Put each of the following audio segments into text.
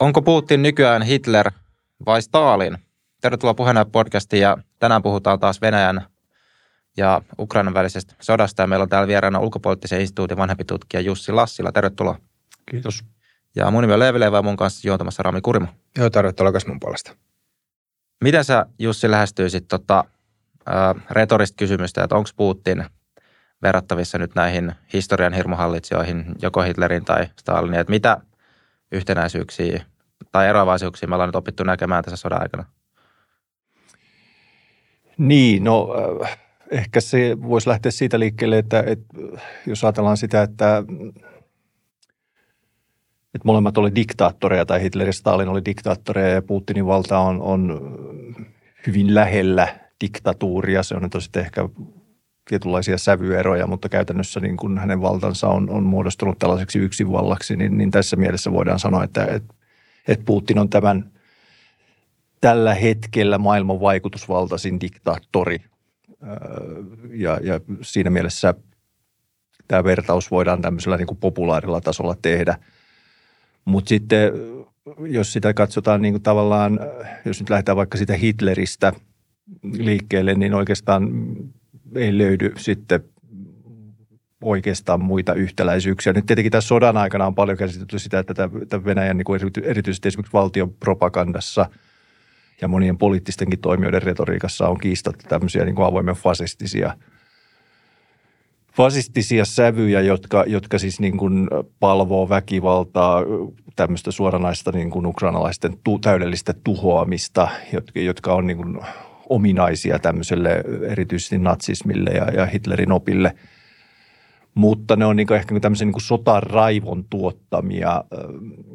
Onko Putin nykyään Hitler vai Stalin? Tervetuloa puheenjohtaja podcastiin ja tänään puhutaan taas Venäjän ja Ukrainan välisestä sodasta. Ja meillä on täällä vieraana ulkopoliittisen instituutin vanhempi tutkija Jussi Lassila. Tervetuloa. Kiitos. Ja mun nimi on Leevi ja mun kanssa juontamassa Rami Kurimo. Joo, tervetuloa mun puolesta. Miten sä Jussi lähestyisit tota, äh, retorista kysymystä, että onko Putin verrattavissa nyt näihin historian hirmuhallitsijoihin, joko Hitlerin tai Stalinin, että mitä yhtenäisyyksiä tai eroavaisuuksia me ollaan nyt opittu näkemään tässä sodan aikana? Niin, no äh, ehkä se voisi lähteä siitä liikkeelle, että, että jos ajatellaan sitä, että, että molemmat oli diktaattoreja tai Hitler ja Stalin oli diktaattoreja ja Putinin valta on, on hyvin lähellä diktatuuria. Se on sitten ehkä tietynlaisia sävyeroja, mutta käytännössä niin kuin hänen valtansa on, on muodostunut tällaiseksi yksinvallaksi, niin, niin tässä mielessä voidaan sanoa, että, että, että Putin on tämän tällä hetkellä maailman vaikutusvaltaisin diktaattori. Ja, ja siinä mielessä tämä vertaus voidaan tämmöisellä niin kuin populaarilla tasolla tehdä. Mutta sitten jos sitä katsotaan niin kuin tavallaan, jos nyt lähdetään vaikka sitä Hitleristä liikkeelle, niin oikeastaan ei löydy sitten oikeastaan muita yhtäläisyyksiä. Nyt tietenkin tässä sodan aikana on paljon käsitelty sitä, että tämä Venäjän niin kuin erityisesti esimerkiksi valtion propagandassa ja monien poliittistenkin toimijoiden retoriikassa on kiistattu tämmöisiä niin kuin avoimen fasistisia fasistisia sävyjä, jotka, jotka siis niin kuin palvoo väkivaltaa, tämmöistä suoranaista niin kuin ukrainalaisten tu, täydellistä tuhoamista, jotka, jotka on niin kuin ominaisia tämmöiselle erityisesti natsismille ja, ja Hitlerin opille. Mutta ne on niin ehkä tämmöisen niin sotaraivon tuottamia,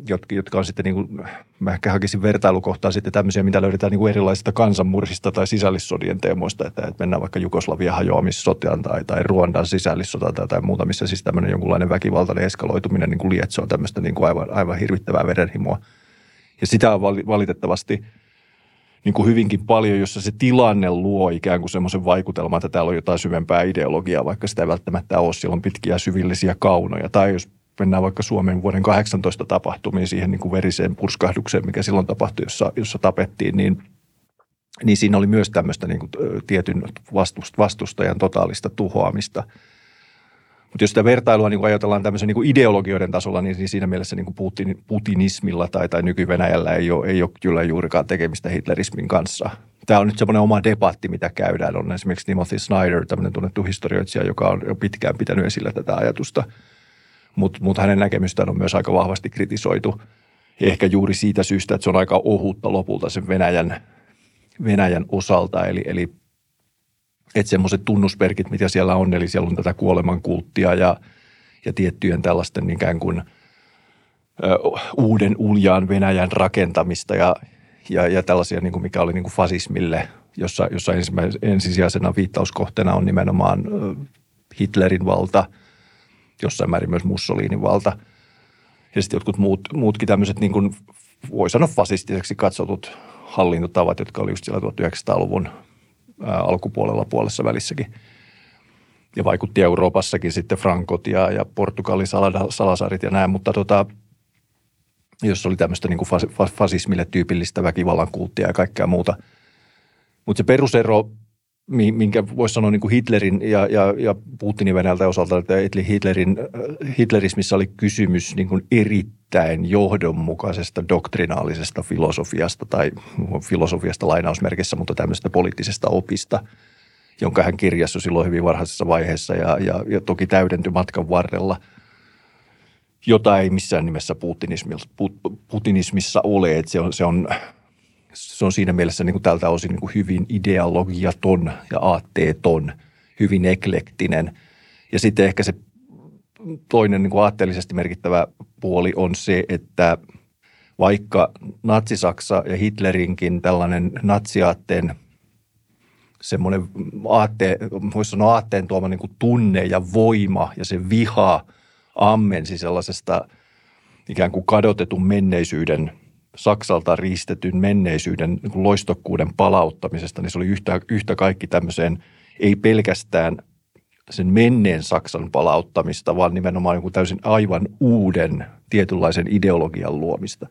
jotka, jotka on sitten, niin kuin, mä ehkä hakisin vertailukohtaa sitten tämmöisiä, mitä löydetään niin kuin erilaisista kansanmurhista tai sisällissodien teemoista, että, että mennään vaikka Jugoslavian hajoamissotaan tai, tai Ruandan sisällissotaan tai, tai muuta, missä siis tämmöinen jonkunlainen väkivaltainen eskaloituminen niin kuin lietsoo tämmöistä niin kuin aivan, aivan hirvittävää verenhimoa. Ja sitä on valitettavasti – niin kuin hyvinkin paljon, jossa se tilanne luo ikään kuin semmoisen vaikutelman, että täällä on jotain syvempää ideologiaa, vaikka sitä ei välttämättä ole. Siellä on pitkiä syvillisiä kaunoja. Tai jos mennään vaikka Suomen vuoden 18 tapahtumiin, siihen niin kuin veriseen purskahdukseen, mikä silloin tapahtui, jossa, jossa tapettiin, niin, niin siinä oli myös tämmöistä niin kuin tietyn vastustajan totaalista tuhoamista – mutta jos sitä vertailua niin ajatellaan tämmöisen niin ideologioiden tasolla, niin, niin siinä mielessä niin Putin, putinismilla tai, tai nyky-Venäjällä ei ole, ei ole kyllä juurikaan tekemistä hitlerismin kanssa. Tämä on nyt semmoinen oma debatti, mitä käydään. On esimerkiksi Timothy Snyder, tämmöinen tunnettu historioitsija, joka on jo pitkään pitänyt esillä tätä ajatusta. Mutta mut hänen näkemystään on myös aika vahvasti kritisoitu. Ehkä juuri siitä syystä, että se on aika ohutta lopulta sen Venäjän, Venäjän osalta. Eli, eli että semmoiset tunnusperkit, mitä siellä on, eli siellä on tätä kuolemankulttia ja, ja tiettyjen tällaisten ikään kuin ö, uuden uljaan Venäjän rakentamista ja, ja, ja tällaisia, niin kuin mikä oli niin kuin fasismille, jossa, jossa ensisijaisena viittauskohteena on nimenomaan Hitlerin valta, jossain määrin myös Mussolinin valta. Ja sitten jotkut muut, muutkin tämmöiset, niin kuin, voi sanoa fasistiseksi katsotut hallintotavat, jotka oli just siellä 1900-luvun alkupuolella puolessa välissäkin. Ja vaikutti Euroopassakin sitten Frankot ja, ja Portugalin salasarit ja näin, mutta tota, jos oli tämmöistä niin kuin fasismille tyypillistä väkivallan kulttia ja kaikkea muuta. Mutta se perusero minkä voisi sanoa niin kuin Hitlerin ja, ja, ja Putinin Venäjältä osalta, että Hitlerin, hitlerismissa oli kysymys niin kuin erittäin johdonmukaisesta doktrinaalisesta filosofiasta tai filosofiasta lainausmerkissä, mutta tämmöisestä poliittisesta opista, jonka hän kirjasi silloin hyvin varhaisessa vaiheessa ja, ja, ja toki täydentyi matkan varrella – jota ei missään nimessä putinismissa ole. Että se, on, se on se on siinä mielessä niin kuin tältä osin niin kuin hyvin ideologiaton ja aatteeton, hyvin eklektinen. Ja sitten ehkä se toinen niin kuin aatteellisesti merkittävä puoli on se, että vaikka Natsi-Saksa ja Hitlerinkin tällainen natsiaatteen semmoinen aatte, voisi sanoa aatteen tuoma niin kuin tunne ja voima ja se viha ammensi sellaisesta ikään kuin kadotetun menneisyyden – Saksalta riistetyn menneisyyden niin loistokkuuden palauttamisesta, niin se oli yhtä, yhtä kaikki tämmöiseen, ei pelkästään sen menneen Saksan palauttamista, vaan nimenomaan joku täysin aivan uuden tietynlaisen ideologian luomista.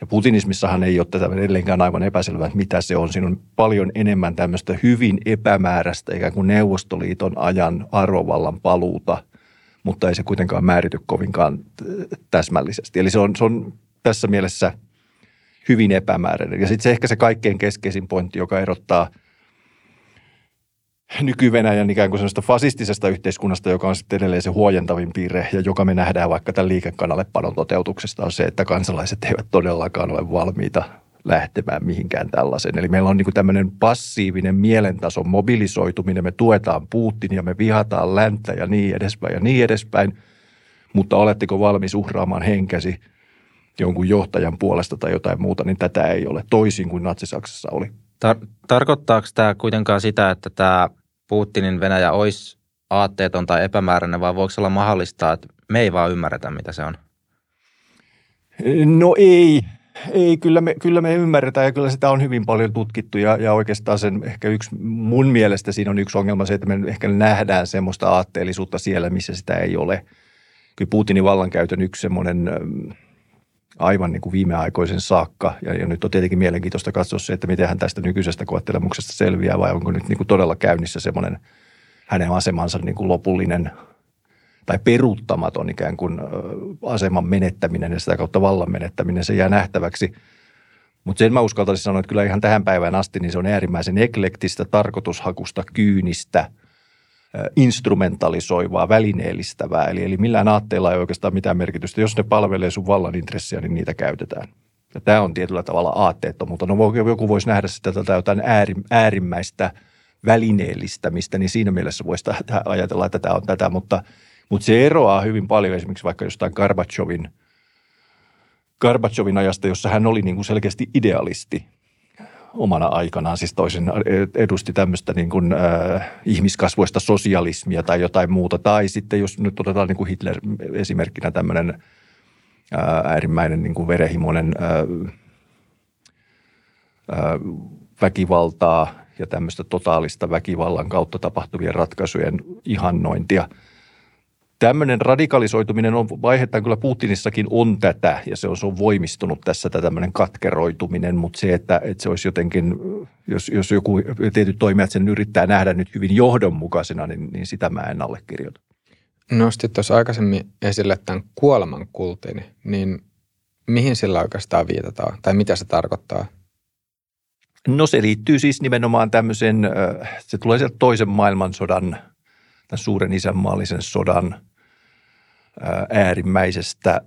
Ja putinismissahan ei ole tätä edelleenkään aivan epäselvää, että mitä se on. Siinä on paljon enemmän tämmöistä hyvin epämääräistä, ikään kuin Neuvostoliiton ajan arvovallan paluuta, mutta ei se kuitenkaan määrity kovinkaan täsmällisesti. Eli se on, se on tässä mielessä hyvin epämääräinen. Ja sitten se ehkä se kaikkein keskeisin pointti, joka erottaa – nyky-Venäjän ikään kuin sellaista fasistisesta yhteiskunnasta, joka on sitten edelleen se huojentavin piirre ja joka me nähdään vaikka tämän liikekannallepanon toteutuksesta on se, että kansalaiset eivät todellakaan ole valmiita lähtemään mihinkään tällaiseen. Eli meillä on niin tämmöinen passiivinen mielentason mobilisoituminen, me tuetaan Putin ja me vihataan länttä ja niin edespäin ja niin edespäin, mutta oletteko valmis uhraamaan henkäsi jonkun johtajan puolesta tai jotain muuta, niin tätä ei ole toisin kuin Natsi-Saksassa oli. Tar- tarkoittaako tämä kuitenkaan sitä, että tämä Putinin Venäjä olisi aatteeton tai epämääräinen, vai voiko olla mahdollista, että me ei vaan ymmärretä, mitä se on? No ei. Ei, kyllä me, kyllä me ymmärretään ja kyllä sitä on hyvin paljon tutkittu ja, ja oikeastaan sen ehkä yksi, mun mielestä siinä on yksi ongelma se, että me ehkä nähdään semmoista aatteellisuutta siellä, missä sitä ei ole. Kyllä Putinin vallankäytön yksi semmoinen aivan niin kuin viimeaikoisen saakka. Ja, ja nyt on tietenkin mielenkiintoista katsoa se, että miten hän tästä nykyisestä koettelemuksesta selviää vai onko nyt niin kuin todella käynnissä semmoinen hänen asemansa niin kuin lopullinen tai peruuttamaton ikään kuin aseman menettäminen ja sitä kautta vallan menettäminen, se jää nähtäväksi. Mutta sen mä uskaltaisin sanoa, että kyllä ihan tähän päivään asti niin se on äärimmäisen eklektistä, tarkoitushakusta, kyynistä – instrumentalisoivaa, välineellistävää. Eli, eli millään aatteella ei oikeastaan mitään merkitystä. Jos ne palvelee sun vallan intressiä, niin niitä käytetään. Ja tämä on tietyllä tavalla aatteettomuutta. No joku voisi nähdä sitä tätä jotain äärimmäistä välineellistämistä, niin siinä mielessä voisi ajatella, että tämä on tätä, mutta, mutta se eroaa hyvin paljon esimerkiksi vaikka jostain Gorbachevin, Gorbachevin ajasta, jossa hän oli niin kuin selkeästi idealisti omana aikanaan, siis toisen edusti tämmöistä niin kuin, äh, ihmiskasvoista sosialismia tai jotain muuta. Tai sitten jos nyt otetaan niin kuin Hitler esimerkkinä tämmöinen äh, äärimmäinen niin kuin verehimoinen äh, äh, väkivaltaa ja tämmöistä totaalista väkivallan kautta tapahtuvien ratkaisujen ihannointia – tämmöinen radikalisoituminen on vaihettaan kyllä Putinissakin on tätä ja se on, se on voimistunut tässä tämmöinen katkeroituminen, mutta se, että, että se olisi jotenkin, jos, jos joku tietyt toimijat sen yrittää nähdä nyt hyvin johdonmukaisena, niin, niin sitä mä en allekirjoita. Nostit tuossa aikaisemmin esille tämän kuoleman kultin, niin mihin sillä oikeastaan viitataan tai mitä se tarkoittaa? No se liittyy siis nimenomaan tämmöisen, se tulee sieltä toisen maailmansodan, tämän suuren isänmaallisen sodan – äärimmäisestä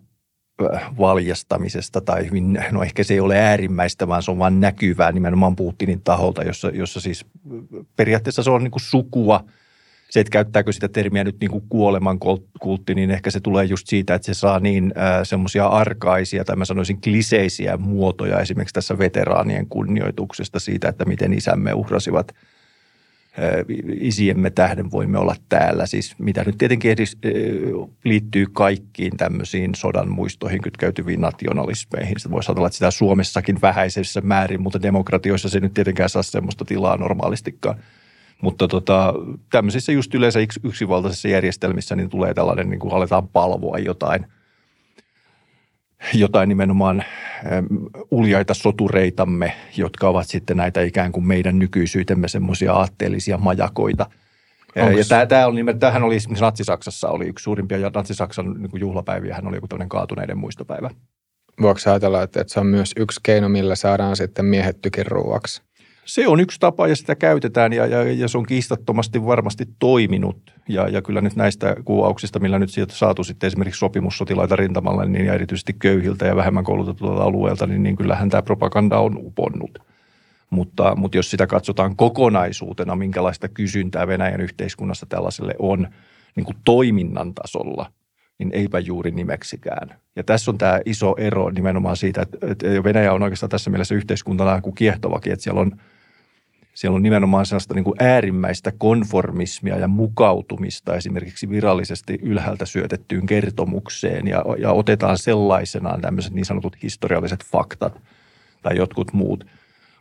valjastamisesta tai hyvin, no ehkä se ei ole äärimmäistä, vaan se on vain näkyvää nimenomaan Putinin taholta, jossa, jossa siis periaatteessa se on niin kuin sukua. Se, että käyttääkö sitä termiä nyt niin kuin kuoleman kultti, niin ehkä se tulee just siitä, että se saa niin semmoisia arkaisia tai mä sanoisin kliseisiä muotoja esimerkiksi tässä veteraanien kunnioituksesta siitä, että miten isämme uhrasivat – isiemme tähden voimme olla täällä. Siis mitä nyt tietenkin edis, liittyy kaikkiin tämmöisiin sodan muistoihin kytkeytyviin nationalismeihin. Sitä voisi ajatella, että sitä Suomessakin vähäisessä määrin, mutta demokratioissa se nyt tietenkään saa semmoista tilaa normaalistikaan. Mutta tota, tämmöisissä just yleensä yksivaltaisissa järjestelmissä niin tulee tällainen, niin kuin aletaan palvoa jotain – jotain nimenomaan uljaita sotureitamme, jotka ovat sitten näitä ikään kuin meidän nykyisyytemme semmoisia aatteellisia majakoita. Onks? Ja tämä, tämä oli, tämähän oli esimerkiksi Natsi-Saksassa oli yksi suurimpia ja Natsi-Saksan niin juhlapäiviä, hän oli joku tämmöinen kaatuneiden muistopäivä. Voiko ajatella, että, että se on myös yksi keino, millä saadaan sitten miehet tykiruuaksi? Se on yksi tapa ja sitä käytetään ja, ja, ja se on kiistattomasti varmasti toiminut. Ja, ja kyllä nyt näistä kuvauksista, millä nyt sieltä saatu sitten esimerkiksi sopimussotilaita rintamalle, niin ja erityisesti köyhiltä ja vähemmän koulutetuilta alueelta, niin, niin kyllähän tämä propaganda on uponnut. Mutta, mutta jos sitä katsotaan kokonaisuutena, minkälaista kysyntää Venäjän yhteiskunnassa tällaiselle on niin kuin toiminnan tasolla, niin eipä juuri nimeksikään. Ja tässä on tämä iso ero nimenomaan siitä, että Venäjä on oikeastaan tässä mielessä yhteiskuntana kuin kiehtovakin, että siellä on – siellä on nimenomaan sellaista niin kuin äärimmäistä konformismia ja mukautumista esimerkiksi virallisesti ylhäältä syötettyyn kertomukseen ja, ja otetaan sellaisenaan tämmöiset niin sanotut historialliset faktat tai jotkut muut.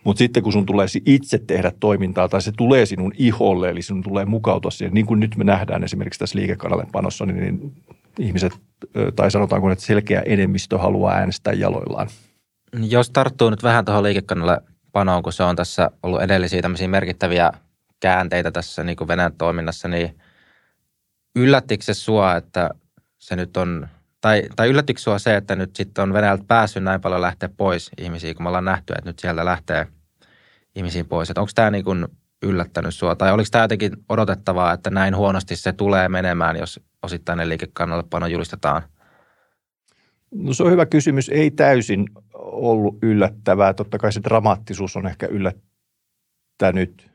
Mutta sitten kun sun tulee itse tehdä toimintaa tai se tulee sinun iholle, eli sinun tulee mukautua siihen, niin kuin nyt me nähdään esimerkiksi tässä panossa, niin, niin ihmiset, tai sanotaanko, että selkeä enemmistö haluaa äänestää jaloillaan. Jos tarttuu nyt vähän tuohon liikekannalle panoon, kun se on tässä ollut edellisiä tämmöisiä merkittäviä käänteitä tässä niin kuin Venäjän toiminnassa, niin yllättikö se sua, että se nyt on, tai, tai yllättikö sua se, että nyt sitten on Venäjältä päässyt näin paljon lähteä pois ihmisiä, kun me ollaan nähty, että nyt sieltä lähtee ihmisiä pois. Että onko tämä niin kuin yllättänyt sua, tai oliko tämä jotenkin odotettavaa, että näin huonosti se tulee menemään, jos osittainen liikekannallepano julistetaan? No se on hyvä kysymys. Ei täysin ollut yllättävää. Totta kai se dramaattisuus on ehkä yllättänyt,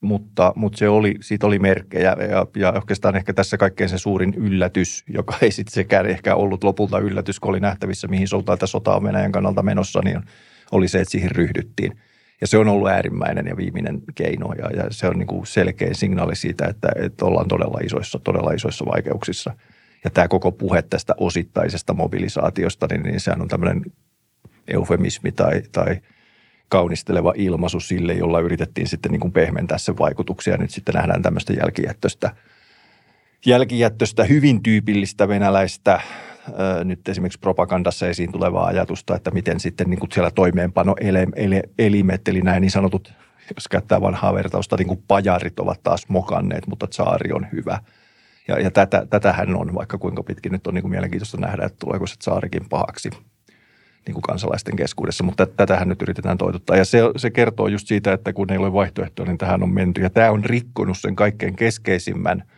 mutta, mutta se oli, siitä oli merkkejä ja, ja oikeastaan ehkä tässä kaikkein se suurin yllätys, joka ei sitten sekään ehkä ollut lopulta yllätys, kun oli nähtävissä, mihin suuntaan tätä sota on Venäjän kannalta menossa, niin oli se, että siihen ryhdyttiin. Ja se on ollut äärimmäinen ja viimeinen keino ja, ja se on niin kuin selkeä signaali siitä, että, että ollaan todella isoissa, todella isoissa vaikeuksissa. Ja tämä koko puhe tästä osittaisesta mobilisaatiosta, niin, niin sehän on tämmöinen eufemismi tai, tai kaunisteleva ilmaisu sille, jolla yritettiin sitten niin kuin pehmentää sen vaikutuksia. Nyt sitten nähdään tämmöistä jälkijättöstä, jälkijättöstä hyvin tyypillistä venäläistä nyt esimerkiksi propagandassa esiin tulevaa ajatusta, että miten sitten niin kuin siellä toimeenpano elimet, eli näin niin sanotut, jos käyttää vanhaa vertausta, niin kuin pajarit ovat taas mokanneet, mutta saari on hyvä. Ja, ja tätä, tätähän on, vaikka kuinka pitkin nyt on niin kuin mielenkiintoista nähdä, että tuleeko se saarikin pahaksi niin kuin kansalaisten keskuudessa, mutta tätähän nyt yritetään toitottaa. Ja se, se kertoo just siitä, että kun ei ole vaihtoehtoja, niin tähän on menty. Ja tämä on rikkonut sen kaikkein keskeisimmän –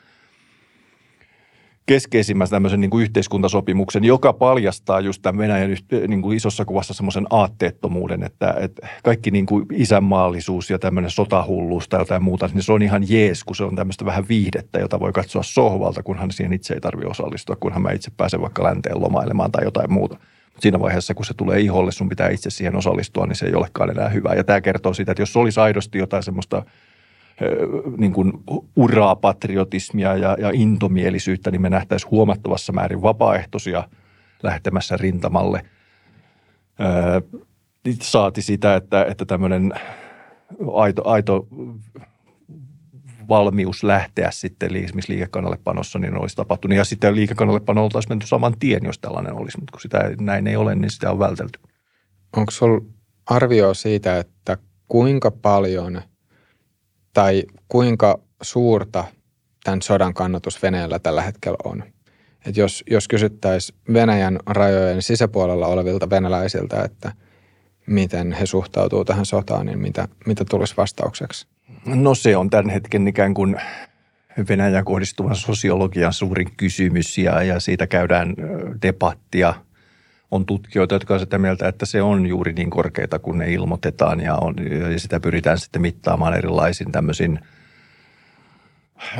keskeisimmän tämmöisen niin kuin yhteiskuntasopimuksen, joka paljastaa just tämän Venäjän niin kuin isossa kuvassa semmoisen aatteettomuuden, että, että kaikki niin kuin isänmaallisuus ja tämmöinen sotahulluus tai jotain muuta, niin se on ihan jees, kun se on tämmöistä vähän viihdettä, jota voi katsoa sohvalta, kunhan siihen itse ei tarvitse osallistua, kunhan mä itse pääsen vaikka länteen lomailemaan tai jotain muuta. Siinä vaiheessa, kun se tulee iholle, sun pitää itse siihen osallistua, niin se ei olekaan enää hyvä. Ja tämä kertoo siitä, että jos olisi aidosti jotain semmoista – niin kuin uraa, patriotismia ja, ja intomielisyyttä, niin me nähtäisiin huomattavassa määrin vapaaehtoisia lähtemässä rintamalle. saati sitä, että, että tämmöinen aito, aito valmius lähteä sitten esimerkiksi liikekannallepanossa, niin olisi tapahtunut. Ja sitten liikekannallepano oltaisiin menty saman tien, jos tällainen olisi, mutta kun sitä näin ei ole, niin sitä on vältelty. Onko sinulla arvio siitä, että kuinka paljon – tai kuinka suurta tämän sodan kannatus Venäjällä tällä hetkellä on. Et jos, jos kysyttäisiin Venäjän rajojen sisäpuolella olevilta venäläisiltä, että miten he suhtautuu tähän sotaan, niin mitä, mitä tulisi vastaukseksi? No se on tämän hetken ikään kuin Venäjän kohdistuvan sosiologian suurin kysymys ja, ja siitä käydään debattia – on tutkijoita, jotka ovat sitä mieltä, että se on juuri niin korkeita, kun ne ilmoitetaan ja, on, ja sitä pyritään sitten mittaamaan erilaisin tämmöisin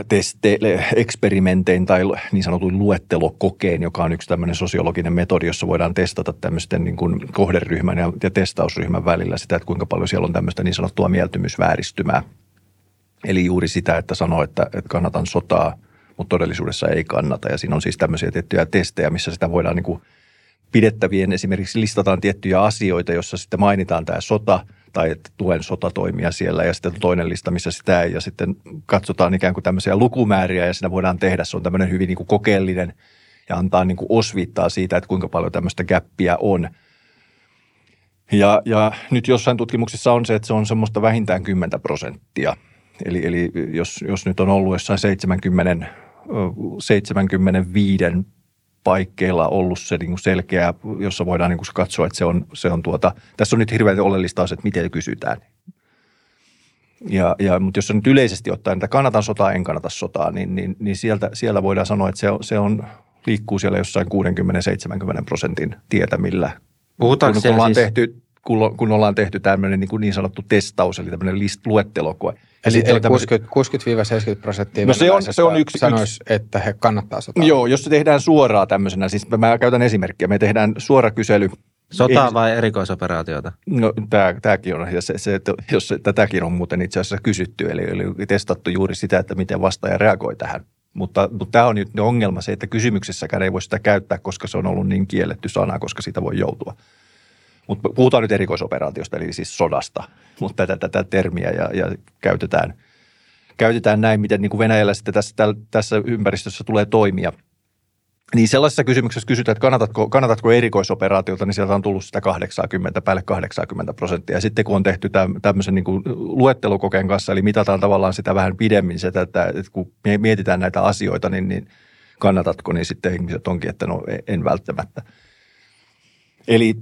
teste, eksperimentein tai niin sanotun luettelokokeen, joka on yksi tämmöinen sosiologinen metodi, jossa voidaan testata tämmöisten niin kuin kohderyhmän ja, ja testausryhmän välillä sitä, että kuinka paljon siellä on tämmöistä niin sanottua mieltymysvääristymää. Eli juuri sitä, että sanoo, että, että kannatan sotaa, mutta todellisuudessa ei kannata. Ja siinä on siis tämmöisiä tiettyjä testejä, missä sitä voidaan niin kuin – pidettävien esimerkiksi listataan tiettyjä asioita, jossa sitten mainitaan tämä sota tai että tuen sotatoimia siellä ja sitten toinen lista, missä sitä ei ja sitten katsotaan ikään kuin tämmöisiä lukumääriä ja siinä voidaan tehdä. Se on tämmöinen hyvin niin kuin kokeellinen ja antaa niin kuin osviittaa siitä, että kuinka paljon tämmöistä käppiä on. Ja, ja nyt jossain tutkimuksissa on se, että se on semmoista vähintään 10 prosenttia. Eli, eli jos, jos nyt on ollut jossain 70, 75 paikkeilla ollut se niin kuin selkeä, jossa voidaan niin kuin katsoa, että se on, se on tuota, tässä on nyt hirveän oleellista että miten kysytään. Ja, ja, mutta jos on nyt yleisesti ottaen, että kannatan sotaa, en kannata sotaa, niin, niin, niin sieltä, siellä voidaan sanoa, että se on, se on liikkuu siellä jossain 60-70 prosentin tietämillä. Puhutaanko kun, kun ollaan siis... tehty, kun, kun ollaan tehty tämmöinen niin, kuin niin sanottu testaus, eli tämmöinen list, luettelokoe, Eli, eli 60, 60-70 prosenttia no se on, se on yksi, sanoisi, yksi, että he kannattaa sotaa. Joo, jos se tehdään suoraan tämmöisenä, siis mä käytän esimerkkiä, me tehdään suora kysely. Sotaa Ei, vai erikoisoperaatiota? No tämä, tämäkin on, ja se, se, jos se, tätäkin on muuten itse asiassa kysytty, eli, eli testattu juuri sitä, että miten vastaaja reagoi tähän. Mutta, mutta tämä on nyt ongelma se, että kysymyksessäkään ei voi sitä käyttää, koska se on ollut niin kielletty sana, koska sitä voi joutua. Mutta puhutaan nyt erikoisoperaatiosta, eli siis sodasta, mutta tätä, tätä termiä ja, ja käytetään, käytetään näin, miten niin kuin Venäjällä sitten tässä, tässä ympäristössä tulee toimia. Niin sellaisessa kysymyksessä kysytään, että kannatatko, kannatatko erikoisoperaatiota, niin sieltä on tullut sitä 80, päälle 80 prosenttia. Ja sitten kun on tehty tämmöisen niin kuin luettelukokeen kanssa, eli mitataan tavallaan sitä vähän pidemmin, sitä, että, että kun mietitään näitä asioita, niin, niin kannatatko, niin sitten ihmiset onkin, että no en välttämättä. Eli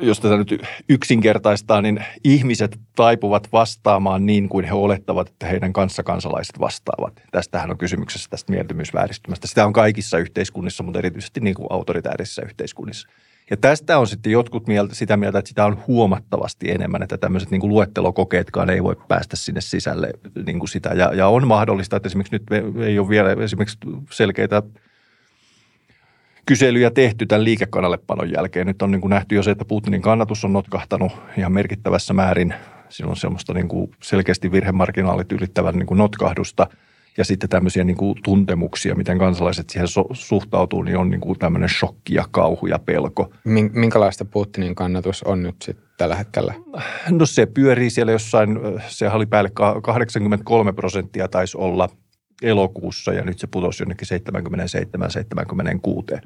jos tätä nyt yksinkertaistaa, niin ihmiset taipuvat vastaamaan niin kuin he olettavat, että heidän kanssakansalaiset vastaavat. Tästähän on kysymyksessä tästä mieltymysvääristymästä. Sitä on kaikissa yhteiskunnissa, mutta erityisesti niin kuin autoritäärisissa yhteiskunnissa. Ja tästä on sitten jotkut mieltä, sitä mieltä, että sitä on huomattavasti enemmän, että tämmöiset niin kuin luettelokokeetkaan ei voi päästä sinne sisälle niin kuin sitä. Ja, ja on mahdollista, että esimerkiksi nyt ei ole vielä esimerkiksi selkeitä kyselyjä tehty tämän liikekannallepanon jälkeen. Nyt on niin kuin nähty jo se, että Putinin kannatus on notkahtanut ihan merkittävässä määrin. Siinä on semmoista niin kuin selkeästi virhemarginaalit ylittävän niin kuin notkahdusta. Ja sitten tämmöisiä niin kuin tuntemuksia, miten kansalaiset siihen so- suhtautuu, niin on niin kuin tämmöinen shokki ja kauhu ja pelko. Minkälaista Putinin kannatus on nyt sitten tällä hetkellä? No se pyörii siellä jossain, se oli päälle 83 prosenttia taisi olla – elokuussa ja nyt se putosi jonnekin 77-76.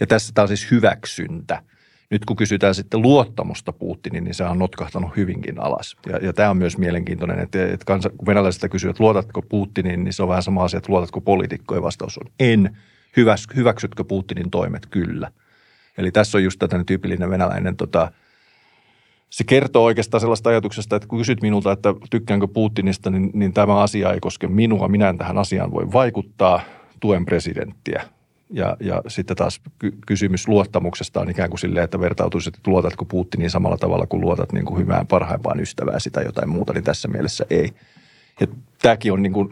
Ja tässä tämä on siis hyväksyntä. Nyt kun kysytään sitten luottamusta Putiniin, niin se on notkahtanut hyvinkin alas. Ja, ja tämä on myös mielenkiintoinen, että, että kansa, kun venäläiset kysyy, että luotatko Putiniin, niin se on vähän sama asia, että luotatko poliitikkoja. Vastaus on en. Hyväksytkö Putinin toimet? Kyllä. Eli tässä on just tätä tyypillinen venäläinen tota, – se kertoo oikeastaan sellaista ajatuksesta, että kun kysyt minulta, että tykkäänkö Putinista, niin, niin tämä asia ei koske minua. Minä en tähän asiaan voi vaikuttaa, tuen presidenttiä. Ja, ja sitten taas ky- kysymys luottamuksesta on ikään kuin silleen, että vertautuisi, että luotatko Putiniin samalla tavalla kuin luotat niin kuin hyvään parhaimpaan ystävääsi tai jotain muuta, niin tässä mielessä ei. Ja tämäkin on niin kuin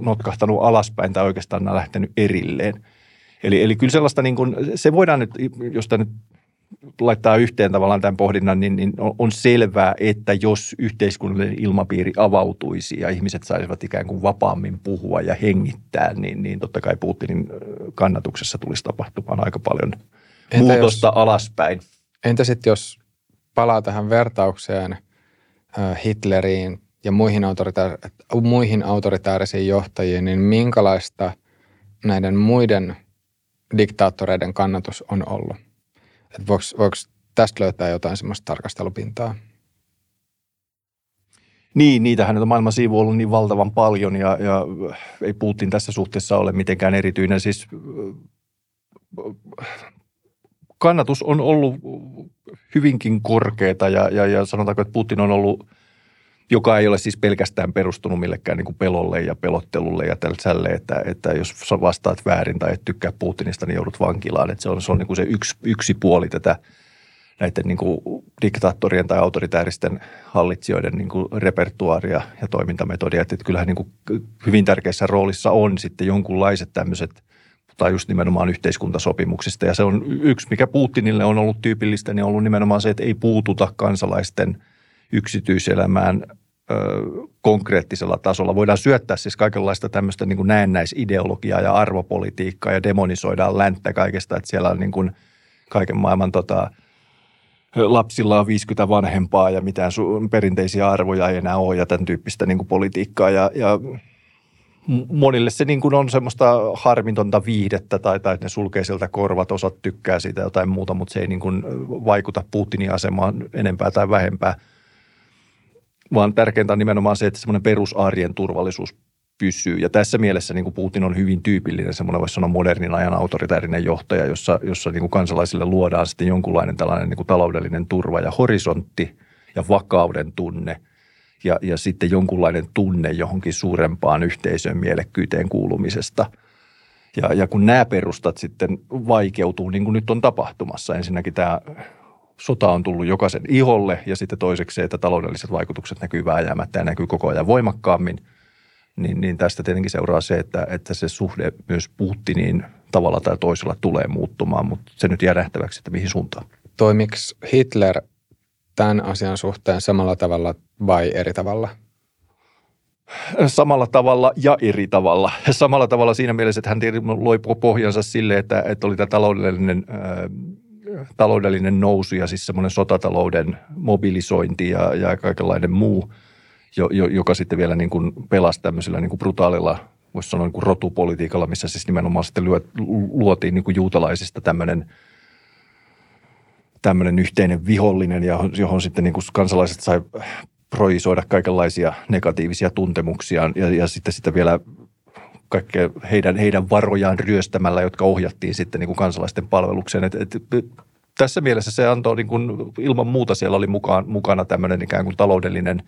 notkahtanut alaspäin tai oikeastaan lähtenyt erilleen. Eli, eli kyllä sellaista, niin kuin, se voidaan nyt, jos tämä nyt laittaa yhteen tavallaan tämän pohdinnan, niin, niin on selvää, että jos yhteiskunnallinen ilmapiiri avautuisi ja ihmiset saisivat ikään kuin vapaammin puhua ja hengittää, niin, niin totta kai Putinin kannatuksessa tulisi tapahtumaan aika paljon entä muutosta jos, alaspäin. Entä sitten jos palaa tähän vertaukseen Hitleriin ja muihin, autoritaar- muihin autoritaarisiin johtajiin, niin minkälaista näiden muiden diktaattoreiden kannatus on ollut? Että voiko, voiko tästä löytää jotain semmoista tarkastelupintaa? Niin, niitähän on maailman siivu ollut niin valtavan paljon ja, ja ei Putin tässä suhteessa ole mitenkään erityinen. Siis kannatus on ollut hyvinkin korkeata ja, ja, ja sanotaanko, että Putin on ollut, joka ei ole siis pelkästään perustunut millekään niin kuin pelolle ja pelottelulle ja tälle, että, että jos vastaat väärin tai et tykkää Putinista, niin joudut vankilaan. Että se on, se on niin kuin se yksi, yksi puoli tätä näiden niin kuin diktaattorien tai autoritääristen hallitsijoiden niin kuin repertuaaria ja toimintametodia. Että, että kyllähän niin kuin hyvin tärkeässä roolissa on sitten jonkunlaiset tämmöiset – tai just nimenomaan yhteiskuntasopimuksista. Ja se on yksi, mikä Putinille on ollut tyypillistä, niin on ollut nimenomaan se, että ei puututa kansalaisten yksityiselämään ö, konkreettisella tasolla. Voidaan syöttää siis kaikenlaista tämmöistä niin kuin näennäisideologiaa ja arvopolitiikkaa ja demonisoidaan länttä kaikesta, että siellä on niin kuin kaiken maailman tota, lapsilla on 50 vanhempaa ja mitään su- perinteisiä arvoja ei enää ole ja tämän tyyppistä niin kuin politiikkaa ja, ja monille se niin kuin on semmoista harmitonta viihdettä tai, tai ne sulkee sieltä korvat, osat tykkää siitä jotain muuta, mutta se ei niin kuin vaikuta Putinin asemaan enempää tai vähempää. Vaan tärkeintä on nimenomaan se, että semmoinen perusarjen turvallisuus pysyy. Ja tässä mielessä niin kuin Putin on hyvin tyypillinen, semmoinen voisi sanoa modernin ajan autoritäärinen johtaja, jossa, jossa niin kuin kansalaisille luodaan sitten jonkunlainen tällainen niin kuin taloudellinen turva ja horisontti ja vakauden tunne – ja, ja sitten jonkunlainen tunne johonkin suurempaan yhteisön mielekkyyteen kuulumisesta. Ja, ja kun nämä perustat sitten vaikeutuu, niin kuin nyt on tapahtumassa, ensinnäkin tämä sota on tullut jokaisen iholle ja sitten toiseksi se, että taloudelliset vaikutukset näkyy vääjäämättä ja näkyy koko ajan voimakkaammin, niin, niin tästä tietenkin seuraa se, että, että se suhde myös Putiniin tavalla tai toisella tulee muuttumaan, mutta se nyt jää nähtäväksi, että mihin suuntaan. Toimiks Hitler tämän asian suhteen samalla tavalla vai eri tavalla? Samalla tavalla ja eri tavalla. Samalla tavalla siinä mielessä, että hän loi pohjansa sille, että, että oli tämä taloudellinen, äh, taloudellinen nousu ja siis semmoinen sotatalouden mobilisointi ja, ja kaikenlainen muu, jo, jo, joka sitten vielä niin kuin pelasi tämmöisellä niin kuin brutaalilla voisi sanoa niin kuin rotupolitiikalla, missä siis nimenomaan sitten luotiin niin kuin juutalaisista tämmöinen tämmöinen yhteinen vihollinen, ja johon sitten niin kuin kansalaiset sai projisoida kaikenlaisia negatiivisia tuntemuksia ja, ja sitten sitä vielä kaikkea heidän, heidän varojaan ryöstämällä, jotka ohjattiin sitten niin kuin kansalaisten palvelukseen. Et, et, tässä mielessä se antoi niin kuin, ilman muuta siellä oli mukaan, mukana tämmöinen ikään kuin taloudellinen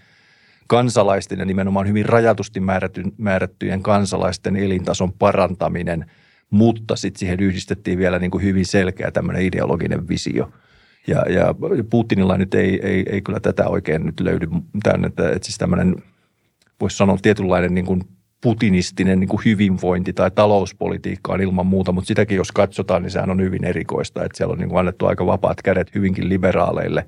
kansalaisten ja nimenomaan hyvin rajatusti määrätty, määrättyjen kansalaisten elintason parantaminen, mutta sitten siihen yhdistettiin vielä niin kuin hyvin selkeä tämmöinen ideologinen visio. Ja, ja Putinilla nyt ei, ei, ei kyllä tätä oikein nyt löydy. Tämän, että, että siis tämmöinen, voisi sanoa tietynlainen niin kuin putinistinen niin kuin hyvinvointi tai talouspolitiikka on ilman muuta, mutta sitäkin jos katsotaan, niin sehän on hyvin erikoista, että siellä on niin kuin annettu aika vapaat kädet hyvinkin liberaaleille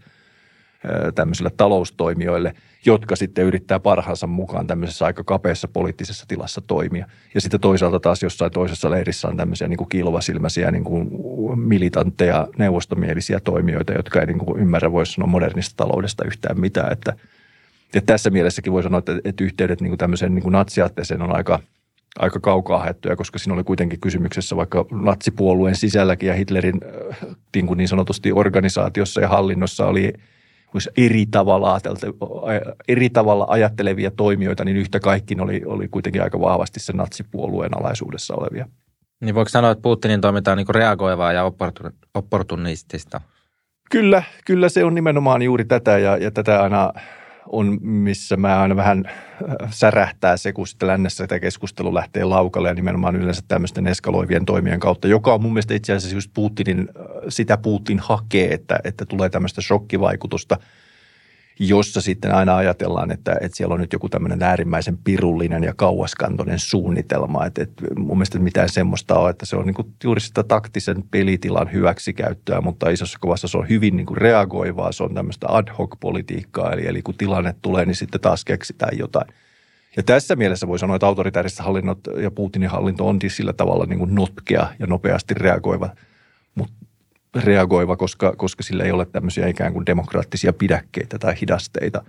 tämmöisille taloustoimijoille, jotka sitten yrittää parhaansa mukaan tämmöisessä aika kapeassa poliittisessa tilassa toimia. Ja sitten toisaalta taas jossain toisessa leirissä on tämmöisiä niin kuin kilvasilmäisiä niin kuin militantteja, neuvostomielisiä toimijoita, jotka ei niin kuin ymmärrä, voisi sanoa modernista taloudesta yhtään mitään, että – ja tässä mielessäkin voi sanoa, että, että yhteydet niin kuin tämmöiseen niin kuin natsiaatteeseen on aika, aika kaukaa haettuja, koska siinä oli kuitenkin kysymyksessä vaikka natsipuolueen sisälläkin ja Hitlerin äh, niin, kuin niin sanotusti organisaatiossa ja hallinnossa oli eri tavalla, eri tavalla ajattelevia toimijoita, niin yhtä kaikki oli, oli kuitenkin aika vahvasti se natsipuolueen alaisuudessa olevia. Niin voiko sanoa, että Putinin toiminta on niin reagoivaa ja opportunistista? Kyllä, kyllä se on nimenomaan juuri tätä ja, ja tätä aina on, missä mä aina vähän äh, särähtää se, kun sitten lännessä tämä keskustelu lähtee laukalle ja nimenomaan yleensä tämmöisten eskaloivien toimien kautta, joka on mun mielestä itse asiassa just Putinin, äh, sitä Putin hakee, että, että tulee tämmöistä shokkivaikutusta – jossa sitten aina ajatellaan, että, että siellä on nyt joku tämmöinen äärimmäisen pirullinen ja kauaskantoinen suunnitelma. Että, että mun mielestä mitään semmoista on, että se on niin kuin juuri sitä taktisen pelitilan hyväksikäyttöä, mutta isossa kuvassa se on hyvin niin kuin reagoivaa, se on tämmöistä ad hoc politiikkaa, eli, eli kun tilanne tulee, niin sitten taas keksitään jotain. Ja tässä mielessä voi sanoa, että autoritaariset hallinnot ja Putinin hallinto on sillä tavalla niin kuin notkea ja nopeasti reagoiva. Mutta reagoiva, koska, koska sillä ei ole tämmöisiä ikään kuin demokraattisia pidäkkeitä tai hidasteita.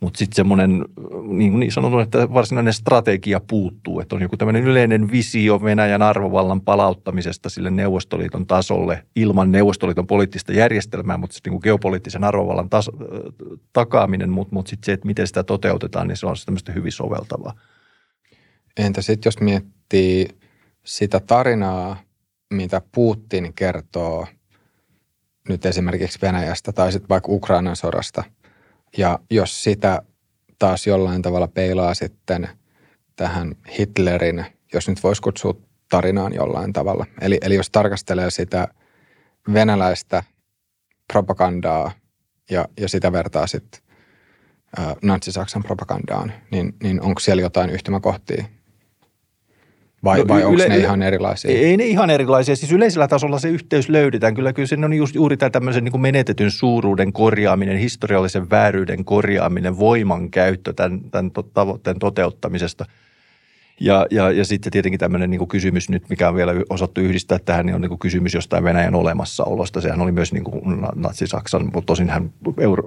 Mutta sitten semmoinen, niin, niin sanotun, että varsinainen strategia puuttuu, että on joku tämmöinen yleinen visio Venäjän arvovallan palauttamisesta sille Neuvostoliiton tasolle ilman Neuvostoliiton poliittista järjestelmää, mutta sitten niin geopoliittisen arvovallan tas, takaaminen, mutta mut sitten se, että miten sitä toteutetaan, niin se on tämmöistä hyvin soveltavaa. Entä sitten jos miettii sitä tarinaa, mitä Putin kertoo – nyt esimerkiksi Venäjästä tai sitten vaikka Ukrainan sodasta. Ja jos sitä taas jollain tavalla peilaa sitten tähän Hitlerin, jos nyt voisi kutsua tarinaan jollain tavalla. Eli, eli jos tarkastelee sitä venäläistä propagandaa ja, ja sitä vertaa sitten natsi-Saksan propagandaan, niin, niin onko siellä jotain yhtymäkohtia? Vai, no, vai onko ne ihan erilaisia? Ei ne ihan erilaisia. Siis yleisellä tasolla se yhteys löydetään. Kyllä, kyllä se on just, juuri tämä tämmöisen niin kuin menetetyn suuruuden korjaaminen, historiallisen vääryyden korjaaminen, voiman käyttö tämän, tämän tavoitteen toteuttamisesta – ja, ja, ja sitten tietenkin tämmöinen niin kysymys nyt, mikä on vielä osattu yhdistää tähän, niin on niin kysymys jostain Venäjän olemassaolosta. Sehän oli myös niin kuin natsi-Saksan, mutta tosin hän, Euro,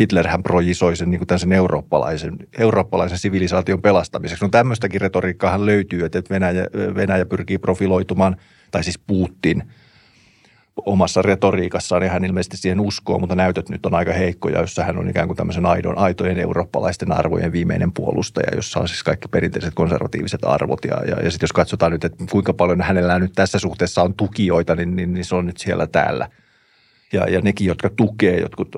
Hitler hän projisoi sen, niin kuin sen eurooppalaisen, eurooppalaisen sivilisaation pelastamiseksi. No tämmöistäkin retoriikkaahan löytyy, että Venäjä, Venäjä pyrkii profiloitumaan, tai siis Putin – omassa retoriikassaan ja hän ilmeisesti siihen uskoo, mutta näytöt nyt on aika heikkoja, jossa hän on ikään kuin tämmöisen aidon, aitojen eurooppalaisten arvojen viimeinen puolustaja, jossa on siis kaikki perinteiset konservatiiviset arvot. Ja, ja, ja sitten jos katsotaan nyt, että kuinka paljon hänellä nyt tässä suhteessa on tukijoita, niin, niin, niin se on nyt siellä täällä. Ja, ja nekin, jotka tukee jotkut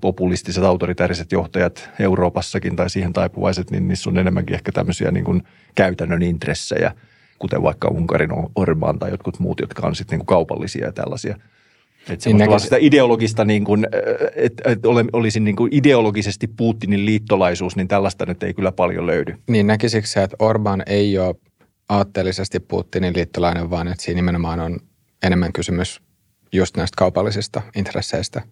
populistiset autoritääriset johtajat Euroopassakin tai siihen taipuvaiset, niin niissä on enemmänkin ehkä tämmöisiä niin kuin käytännön intressejä – kuten vaikka Unkarin Orban tai jotkut muut, jotka on sitten niin kaupallisia ja tällaisia. Että niin näkis... sitä ideologista, niin kuin, että, että olisin niin kuin ideologisesti Putinin liittolaisuus, niin tällaista nyt ei kyllä paljon löydy. Niin näkisikö se, että Orban ei ole aatteellisesti Putinin liittolainen, vaan että siinä nimenomaan on enemmän kysymys just näistä kaupallisista intresseistä?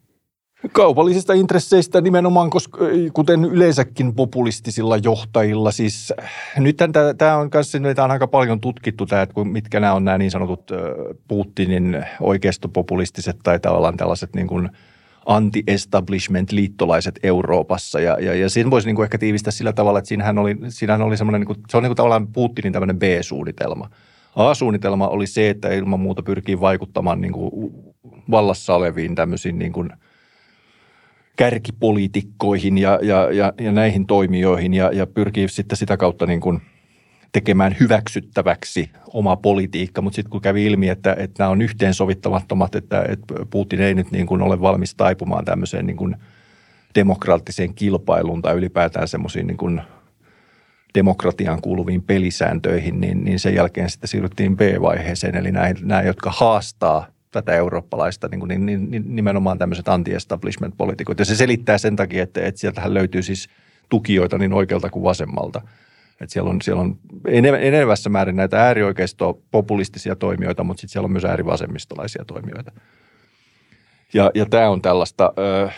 Kaupallisista intresseistä nimenomaan, koska, kuten yleensäkin populistisilla johtajilla. Siis nyt tämä on kanssa, tämä on aika paljon tutkittu tämä, että mitkä nämä on nämä niin sanotut Putinin oikeistopopulistiset tai tavallaan tällaiset niin kuin anti-establishment-liittolaiset Euroopassa. Ja, ja, ja sen voisi niin kuin ehkä tiivistää sillä tavalla, että siinähän oli, siinähän oli semmoinen, niin kuin, se on niin kuin tavallaan Putinin tämmöinen B-suunnitelma. A-suunnitelma oli se, että ilman muuta pyrkii vaikuttamaan niin kuin vallassa oleviin tämmöisiin niin kuin kärkipoliitikkoihin ja, ja, ja, ja näihin toimijoihin ja, ja pyrkii sitten sitä kautta niin kuin – tekemään hyväksyttäväksi oma politiikka, mutta sitten kun kävi ilmi, että, että nämä on yhteensovittamattomat, että, että Putin ei nyt niin kuin ole valmis taipumaan tämmöiseen niin kuin demokraattiseen kilpailuun tai ylipäätään semmoisiin niin demokratiaan kuuluviin pelisääntöihin, niin, niin sen jälkeen sitten siirryttiin B-vaiheeseen, eli näin, nämä, jotka haastaa tätä eurooppalaista, niin, niin, niin, niin nimenomaan tämmöiset anti-establishment-poliitikot. Ja se selittää sen takia, että, että sieltähän löytyy siis tukijoita niin oikealta kuin vasemmalta – että siellä on, siellä on enenevässä määrin näitä äärioikeisto-populistisia toimijoita, mutta sitten siellä on myös äärivasemmistolaisia toimijoita. Ja, ja tämä on tällaista, äh,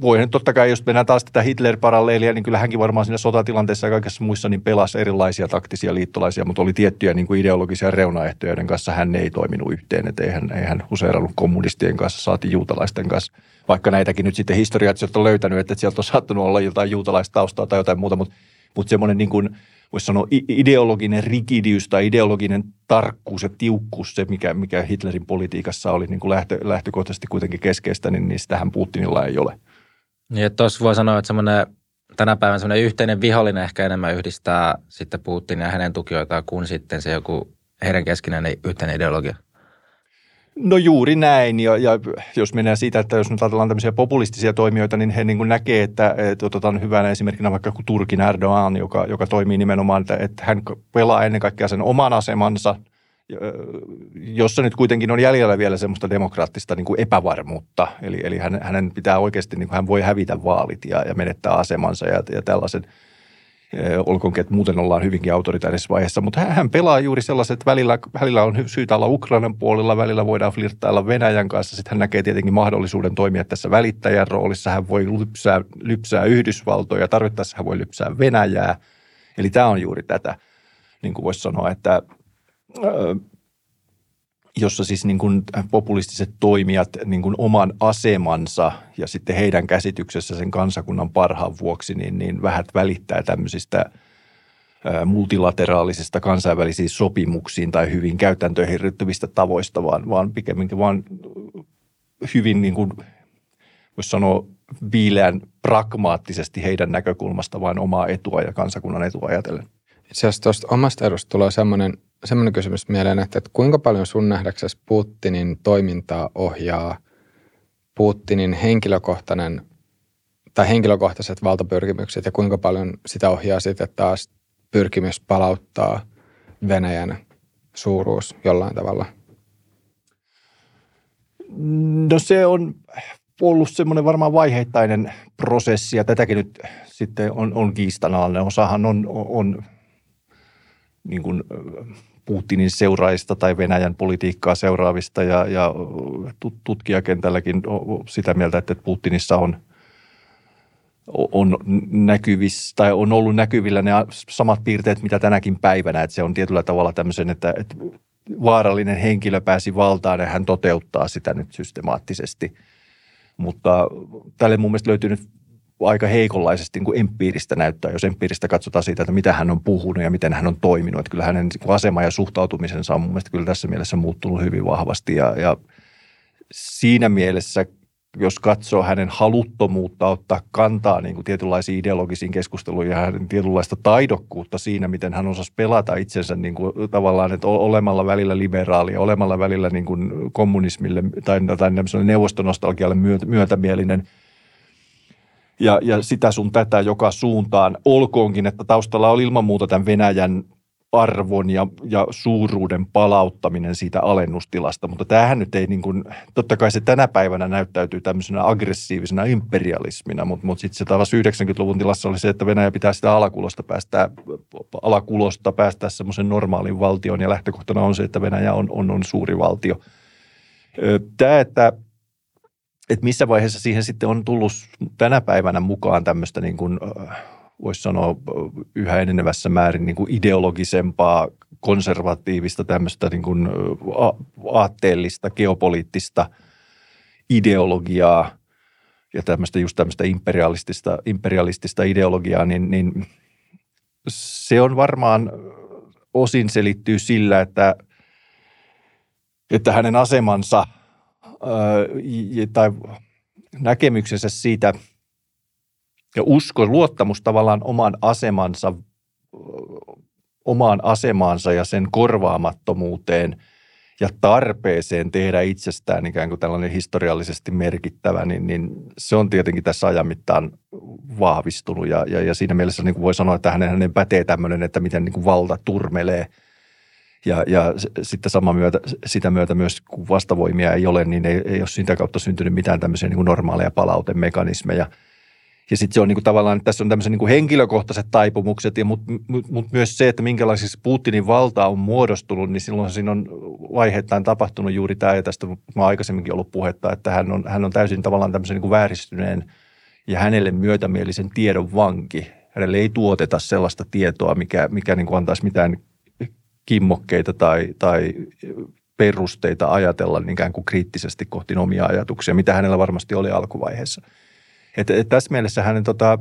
voihan totta kai, jos mennään taas tätä Hitler-paralleelia, niin kyllä hänkin varmaan siinä sotatilanteessa ja kaikessa muissa niin pelasi erilaisia taktisia liittolaisia, mutta oli tiettyjä niin kuin ideologisia reunaehtoja, joiden kanssa hän ei toiminut yhteen. Että eihän, eihän huseerannut kommunistien kanssa, saati juutalaisten kanssa. Vaikka näitäkin nyt sitten historiat on löytänyt, että sieltä on saattanut olla jotain juutalaistaustaa tai jotain muuta, mutta mutta semmoinen niin kuin, voisi sanoa ideologinen rigidius tai ideologinen tarkkuus ja tiukkuus, se mikä, mikä Hitlerin politiikassa oli niin kuin lähtö, lähtökohtaisesti kuitenkin keskeistä, niin, niin sitähän Putinilla ei ole. Niin, tuossa voi sanoa, että semmoinen tänä päivänä semmoinen yhteinen vihollinen ehkä enemmän yhdistää sitten Putinia ja hänen tukijoitaan kuin sitten se joku heidän keskinäinen yhteinen ideologia. No juuri näin, ja, ja jos mennään siitä, että jos nyt ajatellaan tämmöisiä populistisia toimijoita, niin he niin kuin näkee, että, että otetaan hyvänä esimerkkinä vaikka Turkin Erdogan, joka, joka toimii nimenomaan, että, että hän pelaa ennen kaikkea sen oman asemansa, jossa nyt kuitenkin on jäljellä vielä semmoista demokraattista niin kuin epävarmuutta. Eli, eli hänen pitää oikeasti, niin kuin hän voi hävitä vaalit ja, ja menettää asemansa ja, ja tällaisen – olkoonkin, että muuten ollaan hyvinkin autoritaarisessa vaiheessa, mutta hän pelaa juuri sellaiset, että välillä, välillä on syytä olla Ukrainan puolella, välillä voidaan flirttailla Venäjän kanssa, sitten hän näkee tietenkin mahdollisuuden toimia tässä välittäjän roolissa, hän voi lypsää, lypsää Yhdysvaltoja, tarvittaessa hän voi lypsää Venäjää, eli tämä on juuri tätä, niin kuin voisi sanoa, että jossa siis niin kuin populistiset toimijat niin kuin oman asemansa ja sitten heidän käsityksessä sen kansakunnan parhaan vuoksi niin, niin vähät välittää tämmöisistä multilateraalisista kansainvälisiin sopimuksiin tai hyvin käytäntöihin ryhtyvistä tavoista, vaan, vaan pikemminkin vaan hyvin niin kuin, voisi sanoa viileän pragmaattisesti heidän näkökulmasta vain omaa etua ja kansakunnan etua ajatellen. Itse asiassa tuosta omasta edusta tulee semmoinen semmoinen kysymys mieleen, että, että kuinka paljon sun nähdäksesi Putinin toimintaa ohjaa Putinin henkilökohtainen tai henkilökohtaiset valtapyrkimykset ja kuinka paljon sitä ohjaa sitten taas pyrkimys palauttaa Venäjän suuruus jollain tavalla? No se on ollut semmoinen varmaan vaiheittainen prosessi ja tätäkin nyt sitten on, on kiistanalainen. Osahan on, on niin kuin Putinin seuraajista tai Venäjän politiikkaa seuraavista ja, ja tutkijakentälläkin sitä mieltä, että Putinissa on, on näkyvissä tai on ollut näkyvillä ne samat piirteet, mitä tänäkin päivänä, että se on tietyllä tavalla tämmöisen, että, että vaarallinen henkilö pääsi valtaan ja hän toteuttaa sitä nyt systemaattisesti. Mutta tälle mun mielestä löytyy nyt aika heikonlaisesti niin kuin empiiristä näyttää, jos empiiristä katsotaan siitä, että mitä hän on puhunut ja miten hän on toiminut. Että kyllä hänen niin asema ja suhtautumisensa on mun mielestä kyllä tässä mielessä muuttunut hyvin vahvasti ja, ja siinä mielessä jos katsoo hänen haluttomuutta ottaa kantaa niin kuin tietynlaisiin ideologisiin keskusteluihin ja hänen tietynlaista taidokkuutta siinä, miten hän osasi pelata itsensä niin kuin tavallaan, että olemalla välillä liberaali ja olemalla välillä niin kuin kommunismille tai, tai neuvostonostalgialle myötämielinen – ja, ja sitä sun tätä joka suuntaan. Olkoonkin, että taustalla on ilman muuta tämän Venäjän arvon ja, ja suuruuden palauttaminen siitä alennustilasta, mutta tämähän nyt ei niin kuin, totta kai se tänä päivänä näyttäytyy tämmöisenä aggressiivisena imperialismina, mutta, mutta sitten se taas 90-luvun tilassa oli se, että Venäjä pitää sitä alakulosta päästä, alakulosta päästä semmoisen normaalin valtion ja lähtökohtana on se, että Venäjä on, on, on suuri valtio. Tämä, että että missä vaiheessa siihen sitten on tullut tänä päivänä mukaan tämmöistä niin kuin, voisi sanoa yhä enenevässä määrin niin kuin ideologisempaa, konservatiivista tämmöistä niin kuin aatteellista, geopoliittista ideologiaa, ja tämmöistä just tämmöistä imperialistista, imperialistista ideologiaa, niin, niin se on varmaan osin selittyy sillä, että, että hänen asemansa tai näkemyksensä siitä ja usko, luottamus tavallaan oman asemansa, omaan asemaansa ja sen korvaamattomuuteen – ja tarpeeseen tehdä itsestään ikään kuin tällainen historiallisesti merkittävä, niin, niin se on tietenkin tässä ajan mittaan vahvistunut. Ja, ja, ja siinä mielessä niin kuin voi sanoa, että hänen, hänen pätee tämmöinen, että miten niin kuin valta turmelee. Ja, ja sitten sama myötä, sitä myötä myös, kun vastavoimia ei ole, niin ei, ei ole siitä kautta syntynyt mitään tämmöisiä niin kuin normaaleja palautemekanismeja – ja sitten se on niin kuin tavallaan, että tässä on tämmöiset niin henkilökohtaiset taipumukset, ja mutta mut, mut myös se, että minkälaisissa Putinin valta on muodostunut, niin silloin siinä on vaiheittain tapahtunut juuri tämä, ja tästä mä aikaisemminkin ollut puhetta, että hän on, hän on täysin tavallaan tämmöisen niin kuin vääristyneen ja hänelle myötämielisen tiedon vanki. Hänelle ei tuoteta sellaista tietoa, mikä, mikä niin kuin antaisi mitään kimmokkeita tai, tai perusteita ajatella niin ikään kuin kriittisesti kohti omia ajatuksia, mitä hänellä varmasti oli alkuvaiheessa – et, et tässä mielessä hänen tota,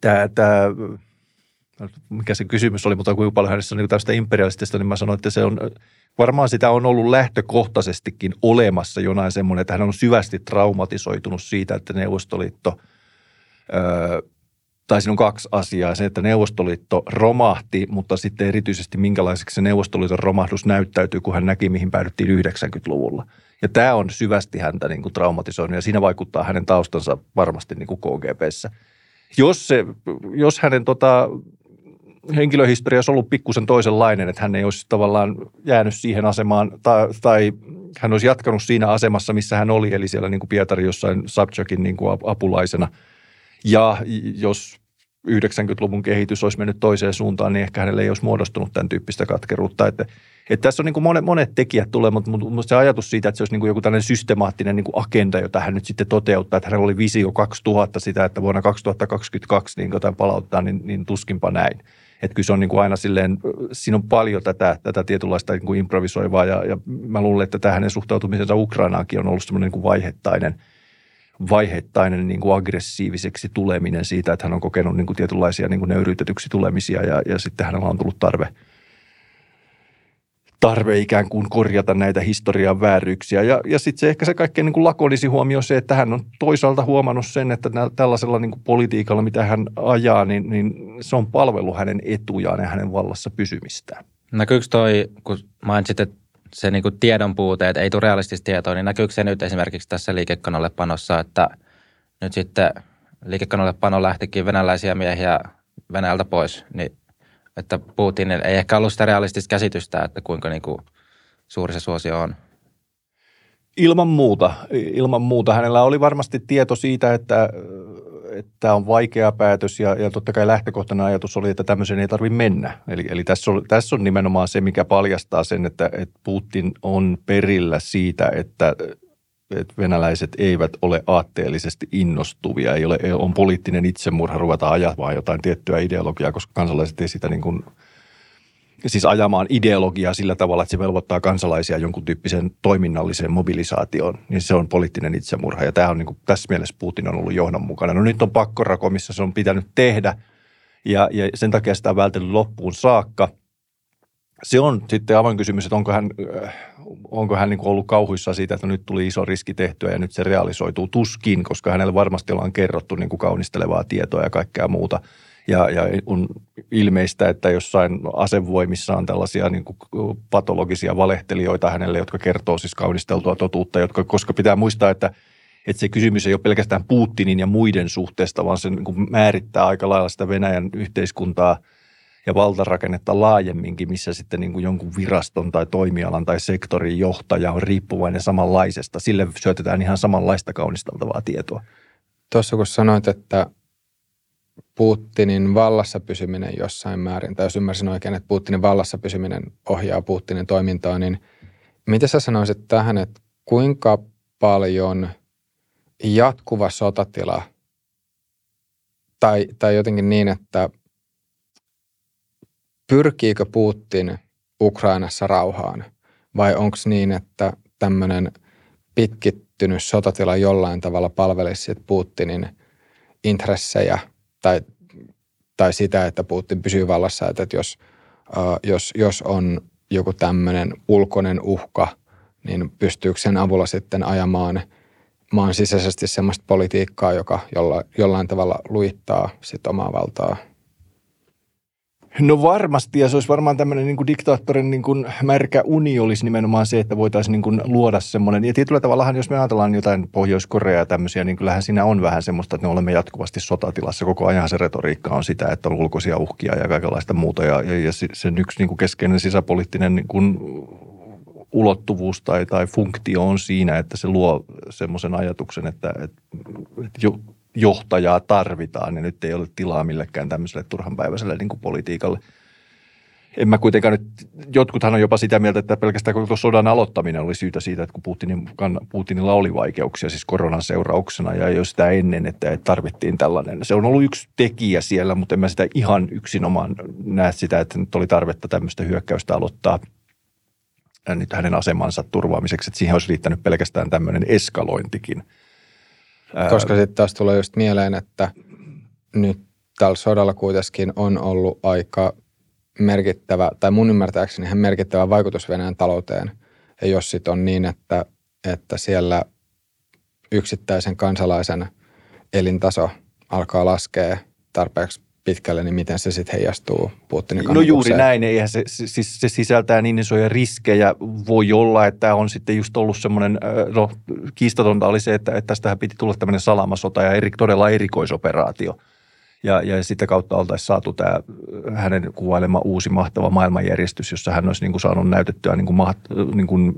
tämä, tämä mikä se kysymys oli, mutta kuinka paljon hänessä on niin tästä imperialistista, niin mä sanoin, että se on, varmaan sitä on ollut lähtökohtaisestikin olemassa jonain semmoinen, että hän on syvästi traumatisoitunut siitä, että Neuvostoliitto, öö, tai siinä on kaksi asiaa. Se, että Neuvostoliitto romahti, mutta sitten erityisesti minkälaiseksi se Neuvostoliiton romahdus näyttäytyy, kun hän näki, mihin päädyttiin 90-luvulla – ja tämä on syvästi häntä niin kuin traumatisoinut ja siinä vaikuttaa hänen taustansa varmasti niin kuin KGBssä. Jos, se, jos hänen tota, henkilöhistoria olisi ollut pikkusen toisenlainen, että hän ei olisi tavallaan jäänyt siihen asemaan tai, tai hän olisi jatkanut siinä asemassa, missä hän oli, eli siellä niin kuin Pietari jossain Sabchakin niin kuin apulaisena. Ja jos 90-luvun kehitys olisi mennyt toiseen suuntaan, niin ehkä hänelle ei olisi muodostunut tämän tyyppistä katkeruutta. Että että tässä on niin kuin monet, monet tekijät tulee, mutta, mutta se ajatus siitä, että se olisi niin kuin joku tällainen systemaattinen niin kuin agenda, jota hän nyt sitten toteuttaa, että hänellä oli visio 2000 sitä, että vuonna 2022 niin jotain palauttaa, niin, niin tuskinpa näin. Että kyllä se on niin kuin aina silleen, siinä on paljon tätä, tätä tietynlaista niin kuin improvisoivaa ja, ja mä luulen, että tämä hänen suhtautumisensa Ukrainaankin on ollut semmoinen niin kuin vaiheittainen, vaiheittainen niin kuin aggressiiviseksi tuleminen siitä, että hän on kokenut niin kuin tietynlaisia niin kuin nöyryytetyksi tulemisia ja, ja sitten hänellä on tullut tarve – tarve ikään kuin korjata näitä historian vääryyksiä. Ja, ja sitten se ehkä se kaikkein niin kuin lakonisi huomio se, että hän on toisaalta huomannut sen, että tällaisella niin kuin politiikalla, mitä hän ajaa, niin, niin se on palvelu hänen etujaan ja hänen vallassa pysymistään. Näkyykö toi, kun mainitsit, että se niin kuin tiedon puute, että ei tule realistista tietoa, niin näkyykö se nyt esimerkiksi tässä liikekanalle panossa, että nyt sitten liikekanalle pano lähtikin venäläisiä miehiä Venäjältä pois, niin että Putin ei ehkä ollut sitä realistista käsitystä, että kuinka niin kuin suuri se suosio on. Ilman muuta. Ilman muuta. Hänellä oli varmasti tieto siitä, että, että on vaikea päätös ja, ja totta kai lähtökohtana ajatus oli, että tämmöisen ei tarvitse mennä. Eli, eli tässä, on, tässä on nimenomaan se, mikä paljastaa sen, että, että Putin on perillä siitä, että että venäläiset eivät ole aatteellisesti innostuvia, ei ole, on poliittinen itsemurha ruveta ajamaan jotain tiettyä ideologiaa, koska kansalaiset ei sitä niin kuin, siis ajamaan ideologiaa sillä tavalla, että se velvoittaa kansalaisia jonkun tyyppisen toiminnalliseen mobilisaatioon, niin se on poliittinen itsemurha. Ja tämä on niin kuin, tässä mielessä Putin on ollut johdonmukainen. No nyt on pakkorako, missä se on pitänyt tehdä, ja, ja sen takia sitä on vältellyt loppuun saakka – se on sitten avoin kysymys, että onko hän, äh, onko hän niin kuin ollut kauhuissa siitä, että nyt tuli iso riski tehtyä ja nyt se realisoituu tuskin, koska hänelle varmasti ollaan kerrottu niin kuin kaunistelevaa tietoa ja kaikkea muuta. Ja, ja on ilmeistä, että jossain asevoimissa on tällaisia niin kuin patologisia valehtelijoita hänelle, jotka kertoo siis kaunisteltua totuutta, jotka, koska pitää muistaa, että, että se kysymys ei ole pelkästään Putinin ja muiden suhteesta, vaan se niin määrittää aika lailla sitä Venäjän yhteiskuntaa – ja valtarakennetta laajemminkin, missä sitten niin kuin jonkun viraston tai toimialan tai sektorin johtaja on riippuvainen samanlaisesta. Sille syötetään ihan samanlaista kaunisteltavaa tietoa. Tuossa kun sanoit, että Putinin vallassa pysyminen jossain määrin, tai jos ymmärsin oikein, että Putinin vallassa pysyminen ohjaa Putinin toimintaa, niin mitä sä sanoisit tähän, että kuinka paljon jatkuva sotatila tai, tai jotenkin niin, että pyrkiikö Putin Ukrainassa rauhaan? Vai onko niin, että tämmöinen pitkit, kehittynyt sotatila jollain tavalla palvelisi Putinin intressejä tai, tai sitä, että Putin pysyy vallassa, että jos, jos, jos on joku tämmöinen ulkoinen uhka, niin pystyykö sen avulla sitten ajamaan maan sisäisesti sellaista politiikkaa, joka jolla, jollain tavalla luittaa sit omaa valtaa – No varmasti, ja se olisi varmaan tämmöinen niin kuin diktaattorin niin kuin märkä uni olisi nimenomaan se, että voitaisiin niin kuin luoda semmoinen. Ja tietyllä tavallahan, jos me ajatellaan jotain Pohjois-Koreaa ja tämmöisiä, niin kyllähän siinä on vähän semmoista, että me olemme jatkuvasti sotatilassa. Koko ajan se retoriikka on sitä, että on ulkoisia uhkia ja kaikenlaista muuta. Ja, ja, ja sen yksi niin kuin keskeinen sisäpoliittinen niin kuin ulottuvuus tai, tai funktio on siinä, että se luo semmoisen ajatuksen, että, että, että johtajaa tarvitaan ja nyt ei ole tilaa millekään tämmöiselle turhanpäiväiselle niin kuin politiikalle. En mä kuitenkaan nyt, jotkuthan on jopa sitä mieltä, että pelkästään koko sodan aloittaminen oli syytä siitä, että kun Putinin, Putinilla oli vaikeuksia siis koronan seurauksena ja jo sitä ennen, että tarvittiin tällainen. Se on ollut yksi tekijä siellä, mutta en mä sitä ihan yksinomaan näe sitä, että nyt oli tarvetta tämmöistä hyökkäystä aloittaa nyt hänen asemansa turvaamiseksi, että siihen olisi riittänyt pelkästään tämmöinen eskalointikin – koska sitten taas tulee just mieleen, että nyt tällä sodalla kuitenkin on ollut aika merkittävä, tai mun ymmärtääkseni ihan merkittävä vaikutus Venäjän talouteen. Ja jos sitten on niin, että, että siellä yksittäisen kansalaisen elintaso alkaa laskea tarpeeksi pitkälle, niin miten se sitten heijastuu Putinin No juuri näin, eihän se, se, se sisältää niin isoja riskejä. Voi olla, että on sitten just ollut semmoinen, no kiistatonta oli se, että, että tästähän piti tulla tämmöinen salamasota ja eri, todella erikoisoperaatio. Ja, ja sitä kautta oltaisiin saatu tämä hänen kuvailema uusi mahtava maailmanjärjestys, jossa hän olisi niin kuin saanut näytettyä niin kuin maht, niin kuin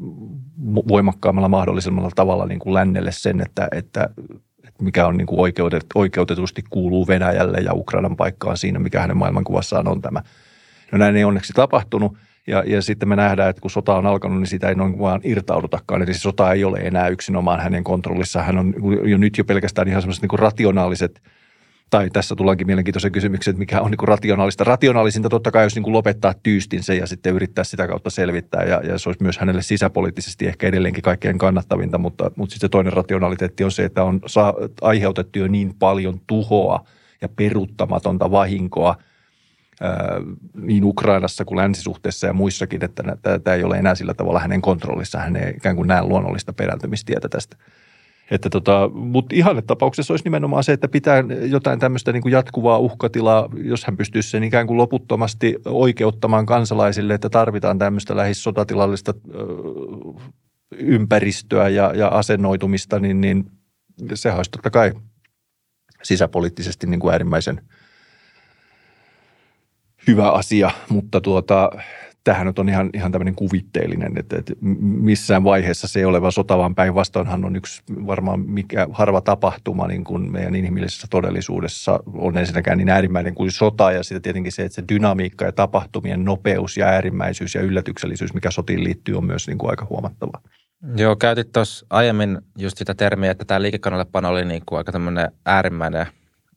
voimakkaammalla mahdollisella tavalla niin kuin lännelle sen, että, että mikä on niin kuin oikeutet, oikeutetusti kuuluu Venäjälle ja Ukrainan paikkaan siinä, mikä hänen maailmankuvassaan on tämä. No näin ei onneksi tapahtunut. Ja, ja sitten me nähdään, että kun sota on alkanut, niin sitä ei noin vaan irtaudutakaan. Eli se sota ei ole enää yksinomaan hänen kontrollissa. Hän on jo nyt jo pelkästään ihan semmoiset niin rationaaliset – tai tässä tullaankin mielenkiintoisen kysymyksen, että mikä on niin kuin rationaalista. Rationaalisinta totta kai olisi niin kuin lopettaa tyystinsä ja sitten yrittää sitä kautta selvittää. Ja, ja se olisi myös hänelle sisäpoliittisesti ehkä edelleenkin kaikkein kannattavinta, mutta, mutta sitten se toinen rationaliteetti on se, että on saa, aiheutettu jo niin paljon tuhoa ja peruuttamatonta vahinkoa niin Ukrainassa kuin länsisuhteessa ja muissakin, että tämä ei ole enää sillä tavalla hänen kontrollissa. Hän ei ikään kuin näe luonnollista perääntymistietä tästä. Että tota, mutta ihanne tapauksessa olisi nimenomaan se, että pitää jotain tämmöistä niin kuin jatkuvaa uhkatilaa, jos hän pystyisi sen ikään kuin loputtomasti oikeuttamaan kansalaisille, että tarvitaan tämmöistä lähes sotatilallista ympäristöä ja, ja asennoitumista, niin, niin sehän olisi totta kai sisäpoliittisesti niin kuin äärimmäisen hyvä asia, mutta tuota, tämähän nyt on ihan, ihan tämmöinen kuvitteellinen, että, että missään vaiheessa se ei ole vaan sota, vaan päinvastoinhan on yksi varmaan mikä harva tapahtuma niin kuin meidän inhimillisessä todellisuudessa on ensinnäkään niin äärimmäinen kuin sota ja sitten tietenkin se, että se dynamiikka ja tapahtumien nopeus ja äärimmäisyys ja yllätyksellisyys, mikä sotiin liittyy, on myös niin kuin aika huomattava. Joo, käytit tuossa aiemmin just sitä termiä, että tämä liikekannallepano oli niin kuin aika tämmöinen äärimmäinen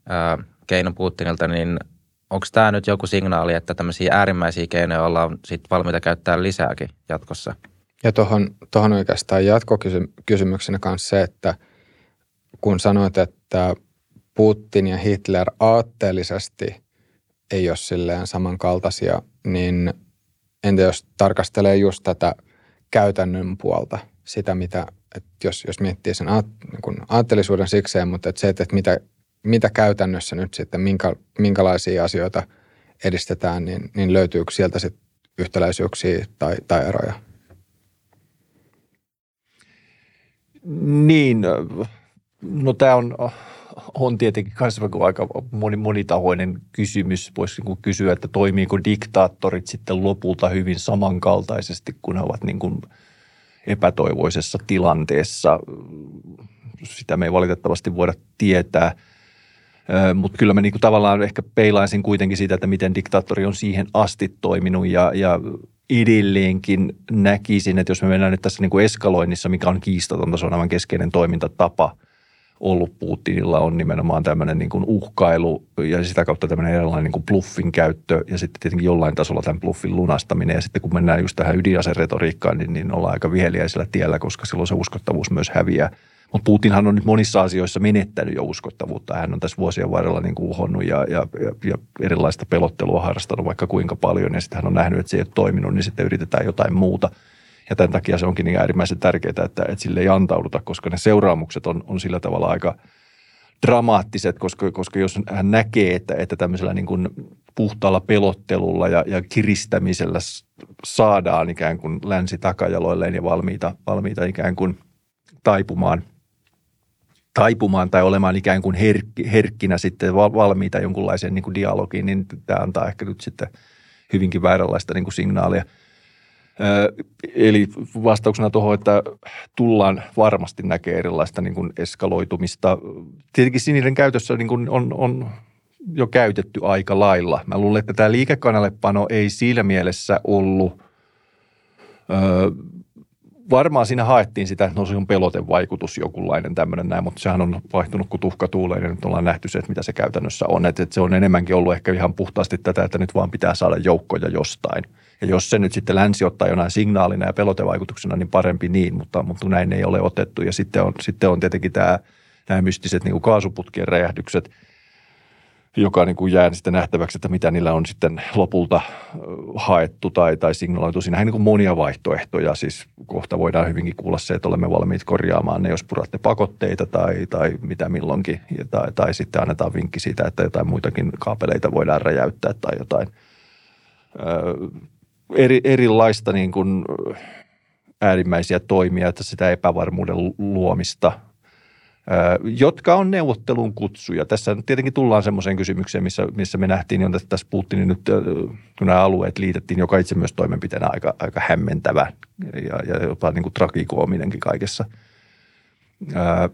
ää, keino Putinilta, niin onko tämä nyt joku signaali, että tämmöisiä äärimmäisiä keinoja ollaan sit valmiita käyttää lisääkin jatkossa? Ja tuohon, tohon oikeastaan jatkokysymyksenä kanssa se, että kun sanoit, että Putin ja Hitler aatteellisesti ei ole silleen samankaltaisia, niin entä jos tarkastelee just tätä käytännön puolta, sitä mitä, että jos, jos miettii sen aat, niin aatteellisuuden sikseen, mutta että se, että mitä mitä käytännössä nyt sitten, minkä, minkälaisia asioita edistetään, niin, niin löytyykö sieltä sitten yhtäläisyyksiä tai, tai eroja? Niin, no tämä on, on tietenkin myös aika moni, monitahoinen kysymys. Voisi niin kysyä, että toimiiko diktaattorit sitten lopulta hyvin samankaltaisesti, kun he ovat niin kuin epätoivoisessa tilanteessa. Sitä me ei valitettavasti voida tietää – mutta kyllä mä niinku tavallaan ehkä peilaisin kuitenkin siitä, että miten diktaattori on siihen asti toiminut ja, ja edelleenkin näkisin, että jos me mennään nyt tässä niinku eskaloinnissa, mikä on kiistatonta, se on aivan keskeinen toimintatapa ollut Putinilla, on nimenomaan tämmöinen niinku uhkailu ja sitä kautta tämmöinen erilainen niinku bluffin käyttö ja sitten tietenkin jollain tasolla tämän bluffin lunastaminen. Ja sitten kun mennään just tähän ydinaseretoriikkaan, niin, niin ollaan aika viheliäisellä tiellä, koska silloin se uskottavuus myös häviää – Mutta Putinhan on nyt monissa asioissa menettänyt jo uskottavuutta. Hän on tässä vuosien varrella niin kuin uhonnut ja, ja, ja, ja erilaista pelottelua harrastanut vaikka kuinka paljon. Ja sitten hän on nähnyt, että se ei ole toiminut, niin sitten yritetään jotain muuta. Ja tämän takia se onkin niin äärimmäisen tärkeää, että, että sille ei antauduta, koska ne seuraamukset on, on sillä tavalla aika dramaattiset, koska, koska jos hän näkee, että, että tämmöisellä niin kuin puhtaalla pelottelulla ja, ja kiristämisellä saadaan ikään kuin länsi takajaloilleen ja valmiita, valmiita ikään kuin taipumaan – taipumaan tai olemaan ikään kuin herkki, herkkinä sitten valmiita jonkunlaiseen niin kuin dialogiin, niin tämä antaa ehkä nyt sitten hyvinkin vääränlaista niin kuin signaalia. Eli vastauksena tuohon, että tullaan varmasti näkee erilaista niin kuin eskaloitumista. Tietenkin sininen käytössä niin kuin on, on jo käytetty aika lailla. Mä luulen, että tämä liikekanalepano ei siinä mielessä ollut varmaan siinä haettiin sitä, no se on pelotevaikutus jokunlainen tämmöinen näin, mutta sehän on vaihtunut kuin tuhka tuuleen ja nyt ollaan nähty se, että mitä se käytännössä on. Että, että se on enemmänkin ollut ehkä ihan puhtaasti tätä, että nyt vaan pitää saada joukkoja jostain. Ja jos se nyt sitten länsi ottaa jonain signaalina ja pelotevaikutuksena, niin parempi niin, mutta, mutta näin ei ole otettu. Ja sitten on, sitten on tietenkin tämä, nämä mystiset niin kaasuputkien räjähdykset – joka niin kuin jää sitten nähtäväksi, että mitä niillä on sitten lopulta haettu tai, tai signaloitu. Siinähän niin kuin monia vaihtoehtoja, siis kohta voidaan hyvinkin kuulla se, että olemme valmiit korjaamaan ne, jos puratte pakotteita tai, tai mitä milloinkin, tai, tai sitten annetaan vinkki siitä, että jotain muitakin kaapeleita voidaan räjäyttää tai jotain. Eri, erilaista niin kuin äärimmäisiä toimia, että sitä epävarmuuden luomista – jotka on neuvottelun kutsuja. Tässä tietenkin tullaan semmoiseen kysymykseen, missä, missä me nähtiin, että tässä Putinin nyt, kun nämä alueet liitettiin, joka itse myös toimenpiteenä aika, aika hämmentävä ja, ja jopa niin kuin tragikoominenkin kaikessa. Ää,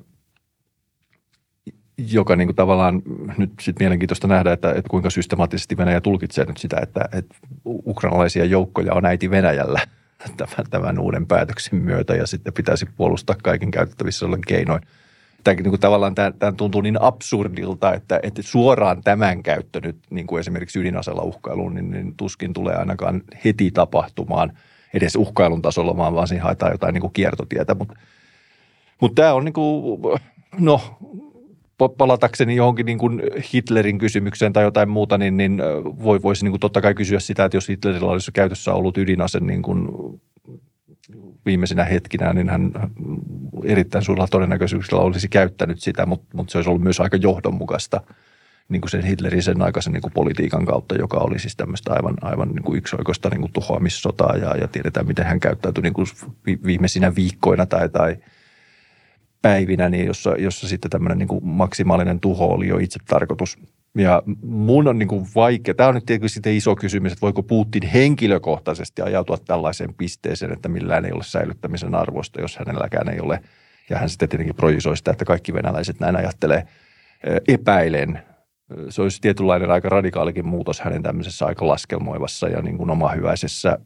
joka niin kuin tavallaan nyt sitten mielenkiintoista nähdä, että, että kuinka systemaattisesti Venäjä tulkitsee nyt sitä, että, että ukrainalaisia joukkoja on äiti Venäjällä tämän, tämän uuden päätöksen myötä ja sitten pitäisi puolustaa kaiken käytettävissä ollen keinoin – tämä, niin kuin tavallaan tämä, tämä tuntuu niin absurdilta, että, että suoraan tämän käyttö nyt niin kuin esimerkiksi ydinasella uhkailuun, niin, niin tuskin tulee ainakaan heti tapahtumaan edes uhkailun tasolla, vaan, vaan siinä haetaan jotain niin kuin kiertotietä. Mutta, mutta tämä on niin kuin, no palatakseni johonkin niin kuin Hitlerin kysymykseen tai jotain muuta, niin, niin voi, voisi niin kuin totta kai kysyä sitä, että jos Hitlerillä olisi käytössä ollut ydinase niin kuin viimeisinä hetkinä, niin hän erittäin suurella todennäköisyydellä olisi käyttänyt sitä, mutta, mutta se olisi ollut myös aika johdonmukaista niin kuin sen Hitlerin sen aikaisen niin kuin politiikan kautta, joka oli siis tämmöistä aivan, aivan niin kuin yksioikoista niin kuin tuhoamissotaa ja, ja tiedetään, miten hän käyttäytyi niin kuin viimeisinä viikkoina tai, tai päivinä, niin jossa, jossa sitten tämmöinen niin kuin maksimaalinen tuho oli jo itse tarkoitus – ja mun on niin kuin vaikea, tämä on nyt tietysti iso kysymys, että voiko Putin henkilökohtaisesti ajautua tällaiseen pisteeseen, että millään ei ole säilyttämisen arvosta, jos hänelläkään ei ole. Ja hän sitten tietenkin projisoi sitä, että kaikki venäläiset näin ajattelee. Epäilen. Se olisi tietynlainen aika radikaalikin muutos hänen tämmöisessä aika laskelmoivassa ja niin kuin omahyväisessä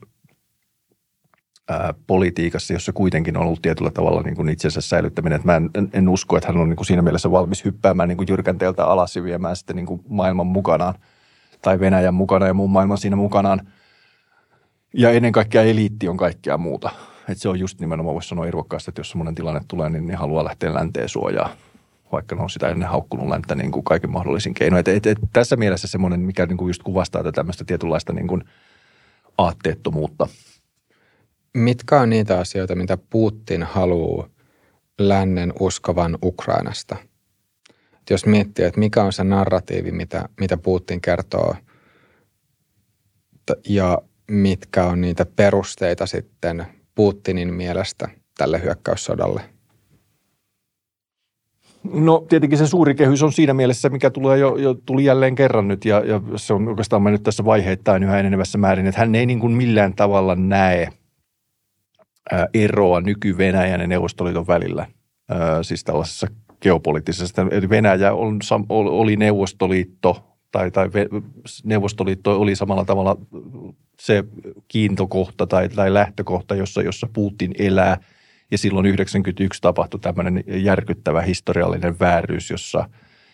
politiikassa, jossa kuitenkin on ollut tietyllä tavalla niin kuin itsensä säilyttäminen. Että mä en, en, usko, että hän on niin kuin siinä mielessä valmis hyppäämään niin kuin jyrkänteeltä alas ja viemään sitten niin kuin maailman mukanaan tai Venäjän mukana ja muun maailman siinä mukanaan. Ja ennen kaikkea eliitti on kaikkea muuta. Että se on just nimenomaan, voisi sanoa irvokkaasti, että jos semmoinen tilanne tulee, niin ne haluaa lähteä länteen suojaa vaikka ne on sitä ennen haukkunut länttä niin kuin kaiken mahdollisin keinoin. Et, et, et, tässä mielessä semmoinen, mikä niin kuin just kuvastaa tätä tämmöistä tietynlaista niin kuin aatteettomuutta – Mitkä on niitä asioita, mitä Putin haluaa lännen uskovan Ukrainasta? Et jos miettii, että mikä on se narratiivi, mitä, mitä Putin kertoo ja mitkä on niitä perusteita sitten Putinin mielestä tälle hyökkäyssodalle? No tietenkin se suuri kehys on siinä mielessä, mikä tulee jo, jo tuli jälleen kerran nyt ja, ja se on oikeastaan mennyt tässä vaiheittain yhä enenevässä määrin, että hän ei niin kuin millään tavalla näe – eroa nyky-Venäjän ja Neuvostoliiton välillä, siis tällaisessa geopoliittisessa. Eli Venäjä on, oli Neuvostoliitto tai, tai Neuvostoliitto oli samalla tavalla se kiintokohta tai, tai lähtökohta, jossa, jossa Putin elää. Ja silloin 91 tapahtui tämmöinen järkyttävä historiallinen vääryys, jossa,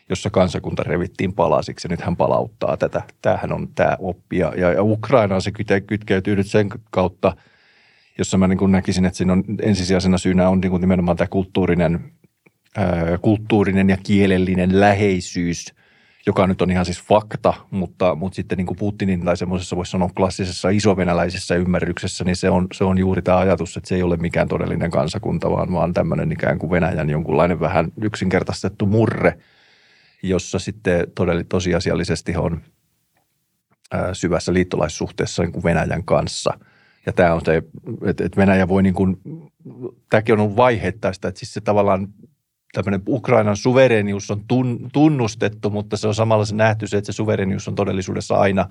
jossa kansakunta revittiin palasiksi. Ja nyt hän palauttaa tätä. Tämähän on tämä oppi. Ja, ja Ukrainaan se kytkeytyy nyt sen kautta – jossa mä niin kuin näkisin, että siinä on ensisijaisena syynä on niin kuin nimenomaan tämä kulttuurinen kulttuurinen ja kielellinen läheisyys, joka nyt on ihan siis fakta, mutta, mutta sitten niin kuin Putinin tai semmoisessa voisi sanoa klassisessa isovenäläisessä ymmärryksessä, niin se on, se on juuri tämä ajatus, että se ei ole mikään todellinen kansakunta, vaan, vaan tämmöinen ikään kuin Venäjän jonkunlainen vähän yksinkertaistettu murre, jossa sitten todella, tosiasiallisesti on syvässä liittolaissuhteessa niin kuin Venäjän kanssa – ja tämä on se, että, että Venäjä voi niin kuin, tämäkin on ollut vaiheittaista, että siis se tavallaan tämmöinen Ukrainan suverenius on tunnustettu, mutta se on samalla se nähty se, että se suverenius on todellisuudessa aina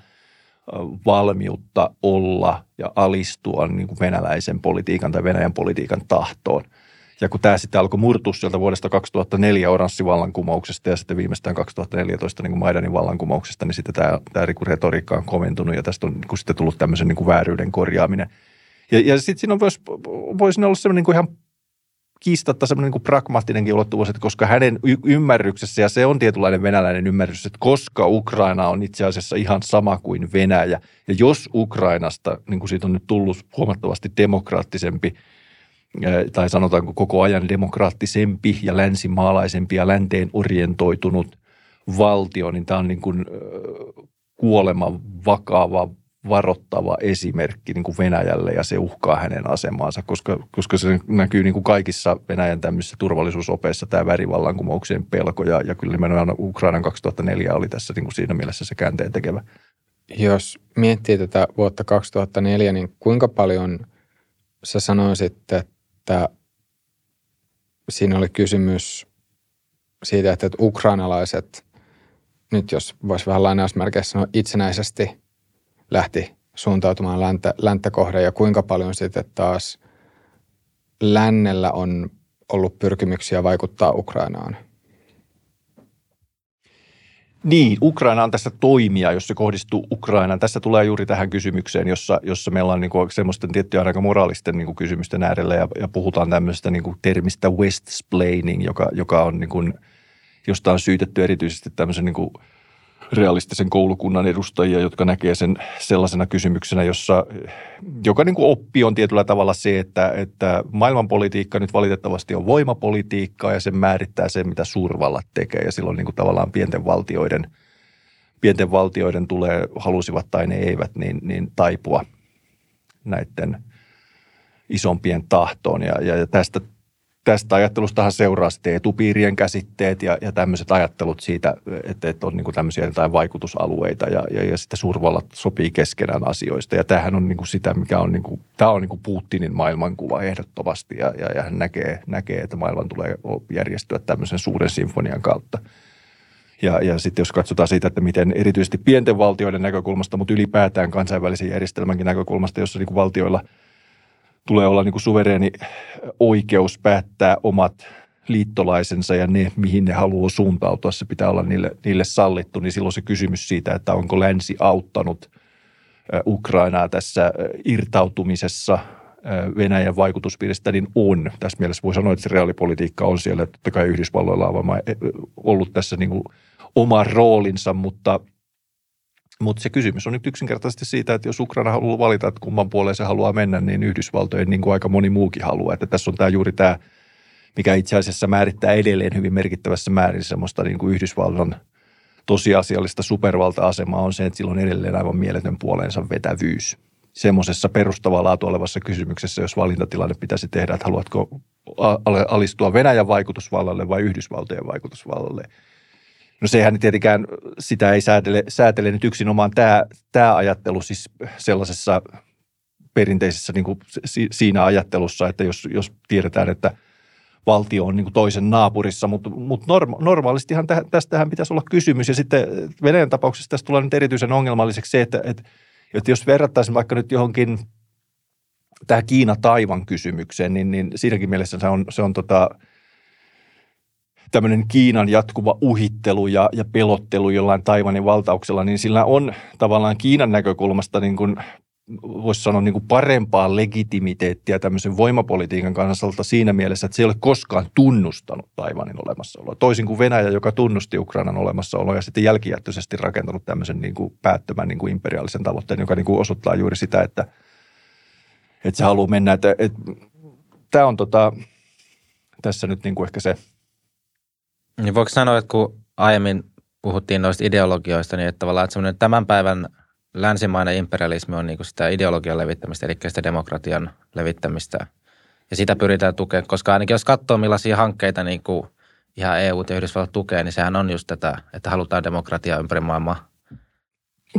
valmiutta olla ja alistua niin kuin venäläisen politiikan tai Venäjän politiikan tahtoon. Ja kun tämä sitten alkoi murtua sieltä vuodesta 2004 oranssivallankumouksesta ja sitten viimeistään 2014 niin kuin Maidanin vallankumouksesta, niin sitten tämä, tämä retoriikka on koventunut ja tästä on niin kuin sitten tullut tämmöisen niin kuin vääryyden korjaaminen. Ja, ja sitten siinä on vois, voisi olla semmoinen niin kuin ihan kiistatta semmoinen niin pragmaattinenkin ulottuvuus, että koska hänen y- ymmärryksessä, ja se on tietynlainen venäläinen ymmärrys, että koska Ukraina on itse asiassa ihan sama kuin Venäjä, ja jos Ukrainasta, niin kuin siitä on nyt tullut huomattavasti demokraattisempi, tai sanotaanko koko ajan demokraattisempi ja länsimaalaisempi ja länteen orientoitunut valtio, niin tämä on niin kuin kuoleman vakava, varoittava esimerkki niin kuin Venäjälle ja se uhkaa hänen asemaansa, koska, koska se näkyy niin kuin kaikissa Venäjän tämmöisissä turvallisuusopeissa tämä värivallankumouksien pelko ja, ja kyllä nimenomaan Ukrainan 2004 oli tässä niin kuin siinä mielessä se käänteen tekevä. Jos miettii tätä vuotta 2004, niin kuinka paljon sä sanoisit, että että siinä oli kysymys siitä, että ukrainalaiset, nyt jos voisi vähän lainausmerkeissä sanoa, itsenäisesti lähti suuntautumaan länttä, länttä kohden ja kuinka paljon sitten taas lännellä on ollut pyrkimyksiä vaikuttaa Ukrainaan? Niin, Ukraina on tässä toimija, jos se kohdistuu Ukrainaan. Tässä tulee juuri tähän kysymykseen, jossa, jossa meillä on niin kuin semmoisten tiettyjen aika moraalisten niin kuin kysymysten äärellä ja, ja puhutaan tämmöisestä kuin termistä westsplaining, joka, joka on niin kuin, josta on syytetty erityisesti tämmöisen niin kuin – realistisen koulukunnan edustajia, jotka näkee sen sellaisena kysymyksenä, jossa joka niin kuin oppi on tietyllä tavalla se, että, että maailmanpolitiikka nyt valitettavasti on voimapolitiikkaa ja se määrittää sen, mitä suurvallat tekee. Ja silloin niin kuin tavallaan pienten valtioiden, pienten valtioiden tulee, halusivat tai ne eivät, niin, niin taipua näiden isompien tahtoon. Ja, ja tästä tästä ajattelustahan seuraa sitten etupiirien käsitteet ja, ja tämmöiset ajattelut siitä, että, että on niin kuin tämmöisiä jotain vaikutusalueita ja, ja, ja sitten suurvallat sopii keskenään asioista. Ja tämähän on niin kuin sitä, mikä on, niin kuin, tämä on niin kuin Putinin maailmankuva ehdottomasti ja, ja, ja hän näkee, näkee, että maailman tulee järjestyä tämmöisen suuren sinfonian kautta. Ja, ja sitten jos katsotaan siitä, että miten erityisesti pienten valtioiden näkökulmasta, mutta ylipäätään kansainvälisen järjestelmänkin näkökulmasta, jossa niin kuin valtioilla – tulee olla niin kuin suvereeni oikeus päättää omat liittolaisensa ja ne, mihin ne haluaa suuntautua, se pitää olla niille, niille sallittu, niin silloin se kysymys siitä, että onko länsi auttanut Ukrainaa tässä irtautumisessa Venäjän vaikutuspiiristä, niin on. Tässä mielessä voi sanoa, että se reaalipolitiikka on siellä. Totta kai Yhdysvalloilla on ollut tässä niin kuin oma roolinsa, mutta – mutta se kysymys on nyt yksinkertaisesti siitä, että jos Ukraina haluaa valita, että kumman puoleen se haluaa mennä, niin Yhdysvaltojen niin kuin aika moni muukin haluaa. Että tässä on tämä juuri tämä, mikä itse asiassa määrittää edelleen hyvin merkittävässä määrin semmoista niin kuin Yhdysvallan tosiasiallista supervalta-asemaa on se, että sillä on edelleen aivan mieletön puoleensa vetävyys. Semmoisessa perustavaa laatu olevassa kysymyksessä, jos valintatilanne pitäisi tehdä, että haluatko alistua Venäjän vaikutusvallalle vai Yhdysvaltojen vaikutusvallalle – No sehän tietenkään sitä ei säätele, säätele nyt yksinomaan tämä, tämä ajattelu siis sellaisessa perinteisessä niin kuin siinä ajattelussa, että jos, jos tiedetään, että valtio on niin kuin toisen naapurissa, mutta, mutta norma, normaalistihan täh, tästähän pitäisi olla kysymys. Ja sitten Venäjän tapauksessa tästä tulee nyt erityisen ongelmalliseksi se, että, että, että jos verrattaisiin vaikka nyt johonkin tähän Kiina-Taivan kysymykseen, niin, niin siinäkin mielessä se on, se on tota, tämmöinen Kiinan jatkuva uhittelu ja, ja pelottelu jollain Taivanin valtauksella, niin sillä on tavallaan Kiinan näkökulmasta niin kuin voisi sanoa niin kuin parempaa legitimiteettiä tämmöisen voimapolitiikan kansalta siinä mielessä, että se ei ole koskaan tunnustanut Taivanin olemassaoloa. Toisin kuin Venäjä, joka tunnusti Ukrainan olemassaoloa ja sitten jälkijättöisesti rakentanut tämmöisen niin kuin päättömän niin kuin imperiaalisen tavoitteen, joka niin kuin osoittaa juuri sitä, että, että se haluaa mennä. Että, että, tämä on tota, tässä nyt niin kuin ehkä se – Niin voiko sanoa, että kun aiemmin puhuttiin noista ideologioista, niin että tavallaan että tämän päivän länsimainen imperialismi on niin kuin sitä ideologian levittämistä, eli sitä demokratian levittämistä. Ja sitä pyritään tukemaan, koska ainakin jos katsoo millaisia hankkeita niin kuin ihan EU ja Yhdysvallat tukee, niin sehän on just tätä, että halutaan demokratiaa ympäri maailmaa.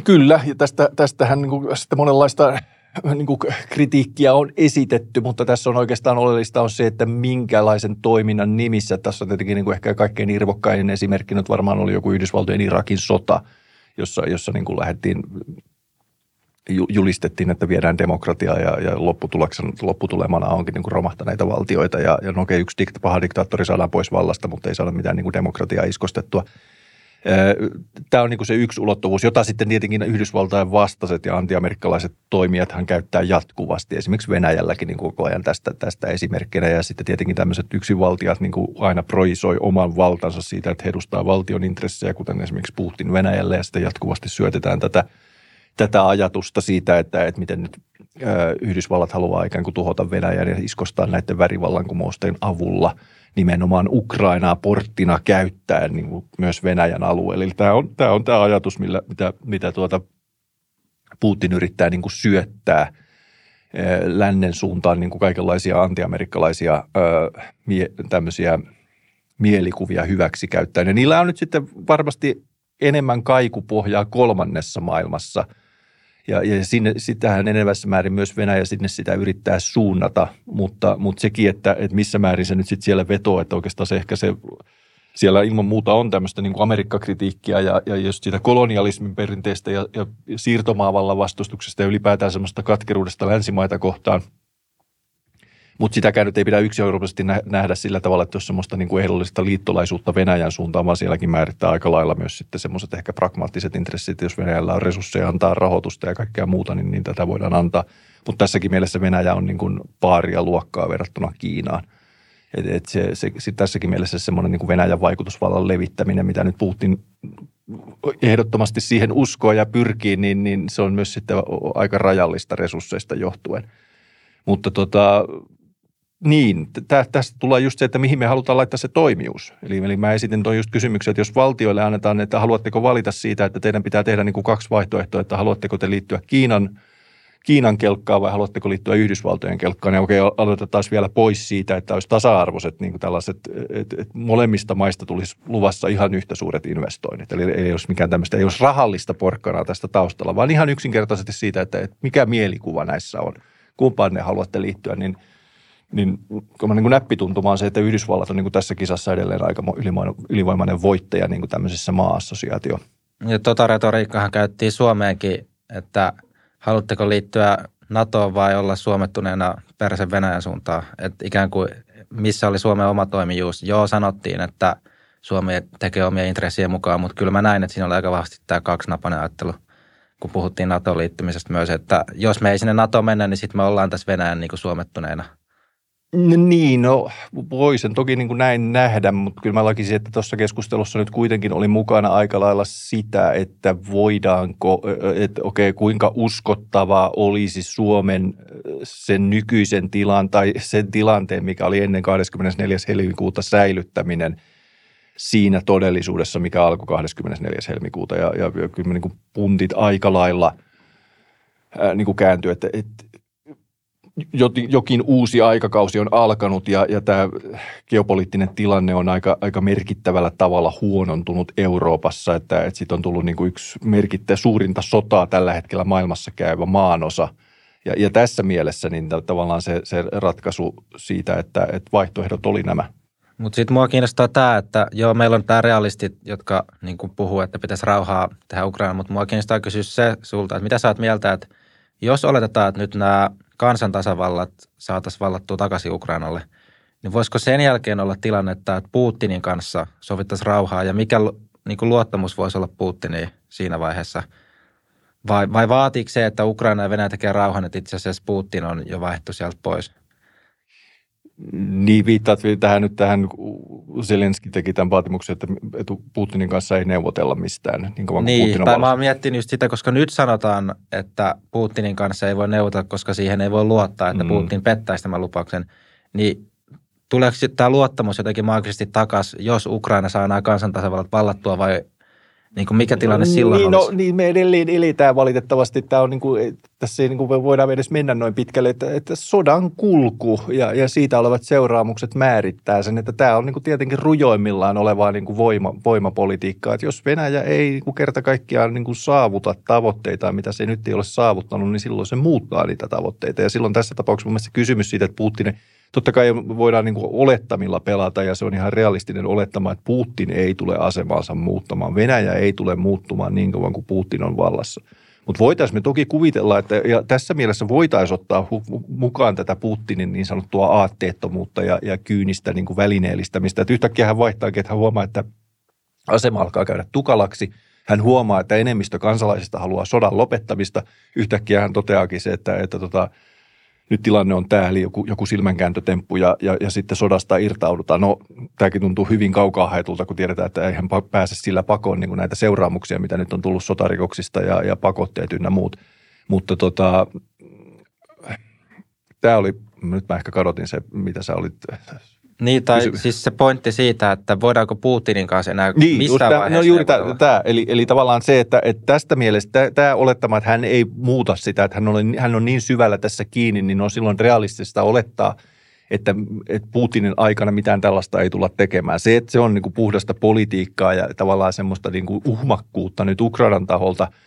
Kyllä, ja tästä, tästähän niin kuin, sitten monenlaista niin kuin kritiikkiä on esitetty, mutta tässä on oikeastaan oleellista on se, että minkälaisen toiminnan nimissä. Tässä on tietenkin niin kuin ehkä kaikkein irvokkain esimerkki nyt varmaan oli joku Yhdysvaltojen Irakin sota, jossa, jossa niin kuin lähdettiin julistettiin, että viedään demokratiaa ja, ja lopputulemana onkin niin kuin romahtaneita valtioita. Ja, ja no okei, yksi dikt, paha diktaattori saadaan pois vallasta, mutta ei saada mitään niin kuin demokratiaa iskostettua. Tämä on niin se yksi ulottuvuus, jota sitten tietenkin Yhdysvaltain vastaiset ja antiamerikkalaiset toimijathan käyttää jatkuvasti. Esimerkiksi Venäjälläkin niin koko ajan tästä, tästä esimerkkinä. Ja sitten tietenkin tämmöiset yksinvaltiat niin aina projisoi oman valtansa siitä, että he edustaa valtion intressejä, kuten esimerkiksi Putin Venäjälle. Ja sitten jatkuvasti syötetään tätä – tätä ajatusta siitä, että, että miten nyt Yhdysvallat haluaa ikään kuin tuhota Venäjän ja iskostaa näiden värivallankumousten avulla nimenomaan Ukrainaa porttina käyttäen niin kuin myös Venäjän alueelle. Eli tämä on tämä, on tämä ajatus, millä, mitä, mitä tuota Putin yrittää niin kuin syöttää lännen suuntaan niin kuin kaikenlaisia antiamerikkalaisia mie, tämmöisiä mielikuvia hyväksi käyttäen. Ja niillä on nyt sitten varmasti enemmän kaikupohjaa kolmannessa maailmassa – ja, ja sinne, sitähän enenevässä määrin myös Venäjä sinne sitä yrittää suunnata, mutta, mutta sekin, että, että missä määrin se nyt sitten siellä vetoo, että oikeastaan se ehkä se siellä ilman muuta on tämmöistä niin Amerikkakritiikkiä ja, ja just siitä kolonialismin perinteestä ja, ja siirtomaavallan vastustuksesta ja ylipäätään semmoista katkeruudesta länsimaita kohtaan – mutta sitäkään nyt ei pidä yksioikoisesti nähdä sillä tavalla, että jos semmoista niin kuin ehdollista liittolaisuutta Venäjän suuntaan, vaan sielläkin määrittää aika lailla myös sitten semmoiset ehkä pragmaattiset intressit, jos Venäjällä on resursseja antaa rahoitusta ja kaikkea muuta, niin, niin tätä voidaan antaa. Mutta tässäkin mielessä Venäjä on niin kuin paaria luokkaa verrattuna Kiinaan. Et, et se, se, se, tässäkin mielessä semmoinen niin kuin Venäjän vaikutusvallan levittäminen, mitä nyt Putin ehdottomasti siihen uskoo ja pyrkii, niin, niin se on myös sitten aika rajallista resursseista johtuen. Mutta tota, niin, tä, tästä tulee just se, että mihin me halutaan laittaa se toimijuus. Eli, eli mä esitin tuon just kysymyksen, että jos valtioille annetaan, että haluatteko valita siitä, että teidän pitää tehdä niin kuin kaksi vaihtoehtoa, että haluatteko te liittyä Kiinan, Kiinan kelkkaan vai haluatteko liittyä Yhdysvaltojen kelkkaan. Ja okei, aloitetaan taas vielä pois siitä, että olisi tasa-arvoiset niin kuin tällaiset, että, että molemmista maista tulisi luvassa ihan yhtä suuret investoinnit. Eli ei olisi mikään tämmöistä, ei olisi rahallista porkkanaa tästä taustalla, vaan ihan yksinkertaisesti siitä, että, että mikä mielikuva näissä on. Kumpaan ne haluatte liittyä, niin – niin, niin kuin näppituntuma on se, että Yhdysvallat on niin kuin tässä kisassa edelleen aika ylivoimainen voittaja niin kuin tämmöisessä maa-assosiaatio. Ja tota retoriikkahan käyttiin Suomeenkin, että haluatteko liittyä NATOon vai olla suomettuneena persen Venäjän suuntaan. Että ikään kuin missä oli Suomen oma toimijuus. Joo, sanottiin, että Suomi tekee omia intressien mukaan, mutta kyllä mä näin, että siinä oli aika vahvasti tämä kaksinapainen ajattelu, kun puhuttiin NATO-liittymisestä myös, että jos me ei sinne NATO mennä, niin sitten me ollaan tässä Venäjän niin kuin suomettuneena – niin, no voi sen toki niin kuin näin nähdä, mutta kyllä mä lakisin, että tuossa keskustelussa nyt kuitenkin oli mukana aika lailla sitä, että voidaanko, että okei, okay, kuinka uskottavaa olisi Suomen sen nykyisen tilan tai sen tilanteen, mikä oli ennen 24. helmikuuta säilyttäminen siinä todellisuudessa, mikä alkoi 24. helmikuuta. Ja, ja, kyllä niin kuin puntit aika lailla niin kuin kääntyi, että, että jokin uusi aikakausi on alkanut ja, ja tämä geopoliittinen tilanne on aika, aika merkittävällä tavalla huonontunut Euroopassa, että, että siitä on tullut niin kuin yksi merkittävä suurinta sotaa tällä hetkellä maailmassa käyvä maanosa. Ja, ja tässä mielessä niin tavallaan se, se ratkaisu siitä, että, että vaihtoehdot oli nämä. Mutta sitten mua kiinnostaa tämä, että joo, meillä on tämä realistit, jotka niin puhuu, että pitäisi rauhaa tehdä Ukraina, mutta mua kiinnostaa kysyä se sulta, että mitä sä oot mieltä, että jos oletetaan, että nyt nämä kansantasavallat saataisiin vallattua takaisin Ukrainalle, niin voisiko sen jälkeen olla tilannetta, että Putinin kanssa sovittaisiin rauhaa ja mikä niin kuin luottamus voisi olla Putiniin siinä vaiheessa? Vai, vai vaatiiko se, että Ukraina ja Venäjä tekee rauhan, että itse asiassa Putin on jo vaihtu sieltä pois? Niin viittaat tähän nyt tähän, Zelenski teki tämän vaatimuksen, että Putinin kanssa ei neuvotella mistään. Niin, kuin niin Putin on mä oon miettinyt just sitä, koska nyt sanotaan, että Putinin kanssa ei voi neuvotella, koska siihen ei voi luottaa, että mm. Putin pettäisi tämän lupauksen. Niin tuleeko tämä luottamus jotenkin maagisesti takaisin, jos Ukraina saa nämä kansantasavallat vallattua vai niin kuin mikä tilanne silloin niin, no, olisi? No, niin me edelleen eletään valitettavasti. Tämä on niin kuin, tässä ei niin kuin voidaan edes mennä noin pitkälle, että, että sodan kulku ja, ja siitä olevat seuraamukset määrittää sen, että tämä on niin kuin tietenkin rujoimmillaan olevaa niin kuin voima, voimapolitiikkaa. Että jos Venäjä ei niin kuin kerta kaikkiaan niin kuin saavuta tavoitteita, mitä se nyt ei ole saavuttanut, niin silloin se muuttaa niitä tavoitteita. Ja silloin tässä tapauksessa mun kysymys siitä, että Putin – Totta kai voidaan niin kuin olettamilla pelata ja se on ihan realistinen olettama, että Putin ei tule asemansa muuttamaan. Venäjä ei tule muuttumaan niin kauan kuin Putin on vallassa. Mutta voitaisiin me toki kuvitella, että ja tässä mielessä voitaisiin ottaa hu- mukaan tätä Putinin niin sanottua aatteettomuutta ja, ja kyynistä niin kuin välineellistämistä. Että yhtäkkiä hän vaihtaakin, että hän huomaa, että asema alkaa käydä tukalaksi. Hän huomaa, että enemmistö kansalaisista haluaa sodan lopettamista. Yhtäkkiä hän toteaakin se, että, että tota, nyt tilanne on tämä, eli joku, joku silmänkääntötemppu ja, ja, ja sitten sodasta irtaudutaan. No, tämäkin tuntuu hyvin kaukaa haetulta, kun tiedetään, että eihän pääse sillä pakoon niin näitä seuraamuksia, mitä nyt on tullut sotarikoksista ja, ja pakotteet ynnä muut. Mutta tota, tämä oli, nyt mä ehkä kadotin se, mitä sä olit niin, tai kysymys. siis se pointti siitä, että voidaanko Putinin kanssa enää niin, missään tämä, vaiheessa... No juuri tämä, eli, eli tavallaan se, että, että tästä mielestä tämä olettama, että hän ei muuta sitä, että hän on, hän on niin syvällä tässä kiinni, niin on silloin realistista olettaa, että, että Putinin aikana mitään tällaista ei tulla tekemään. Se, että se on niin kuin puhdasta politiikkaa ja tavallaan semmoista niin kuin uhmakkuutta nyt Ukrainan taholta –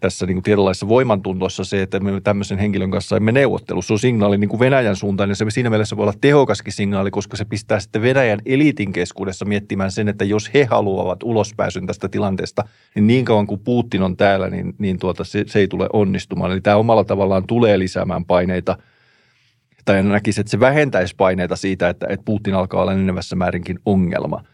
tässä niin kuin tietynlaisessa voimantuntossa se, että me tämmöisen henkilön kanssa emme neuvottelu. Se on signaali niin kuin Venäjän suuntaan ja se siinä mielessä voi olla tehokaskin signaali, koska se pistää sitten Venäjän eliitin keskuudessa miettimään sen, että jos he haluavat ulospääsyn tästä tilanteesta, niin niin kauan kuin Putin on täällä, niin, niin tuota, se, se ei tule onnistumaan. Eli tämä omalla tavallaan tulee lisäämään paineita tai näkisi, että se vähentäisi paineita siitä, että, että Putin alkaa olla enenevässä määrinkin ongelma –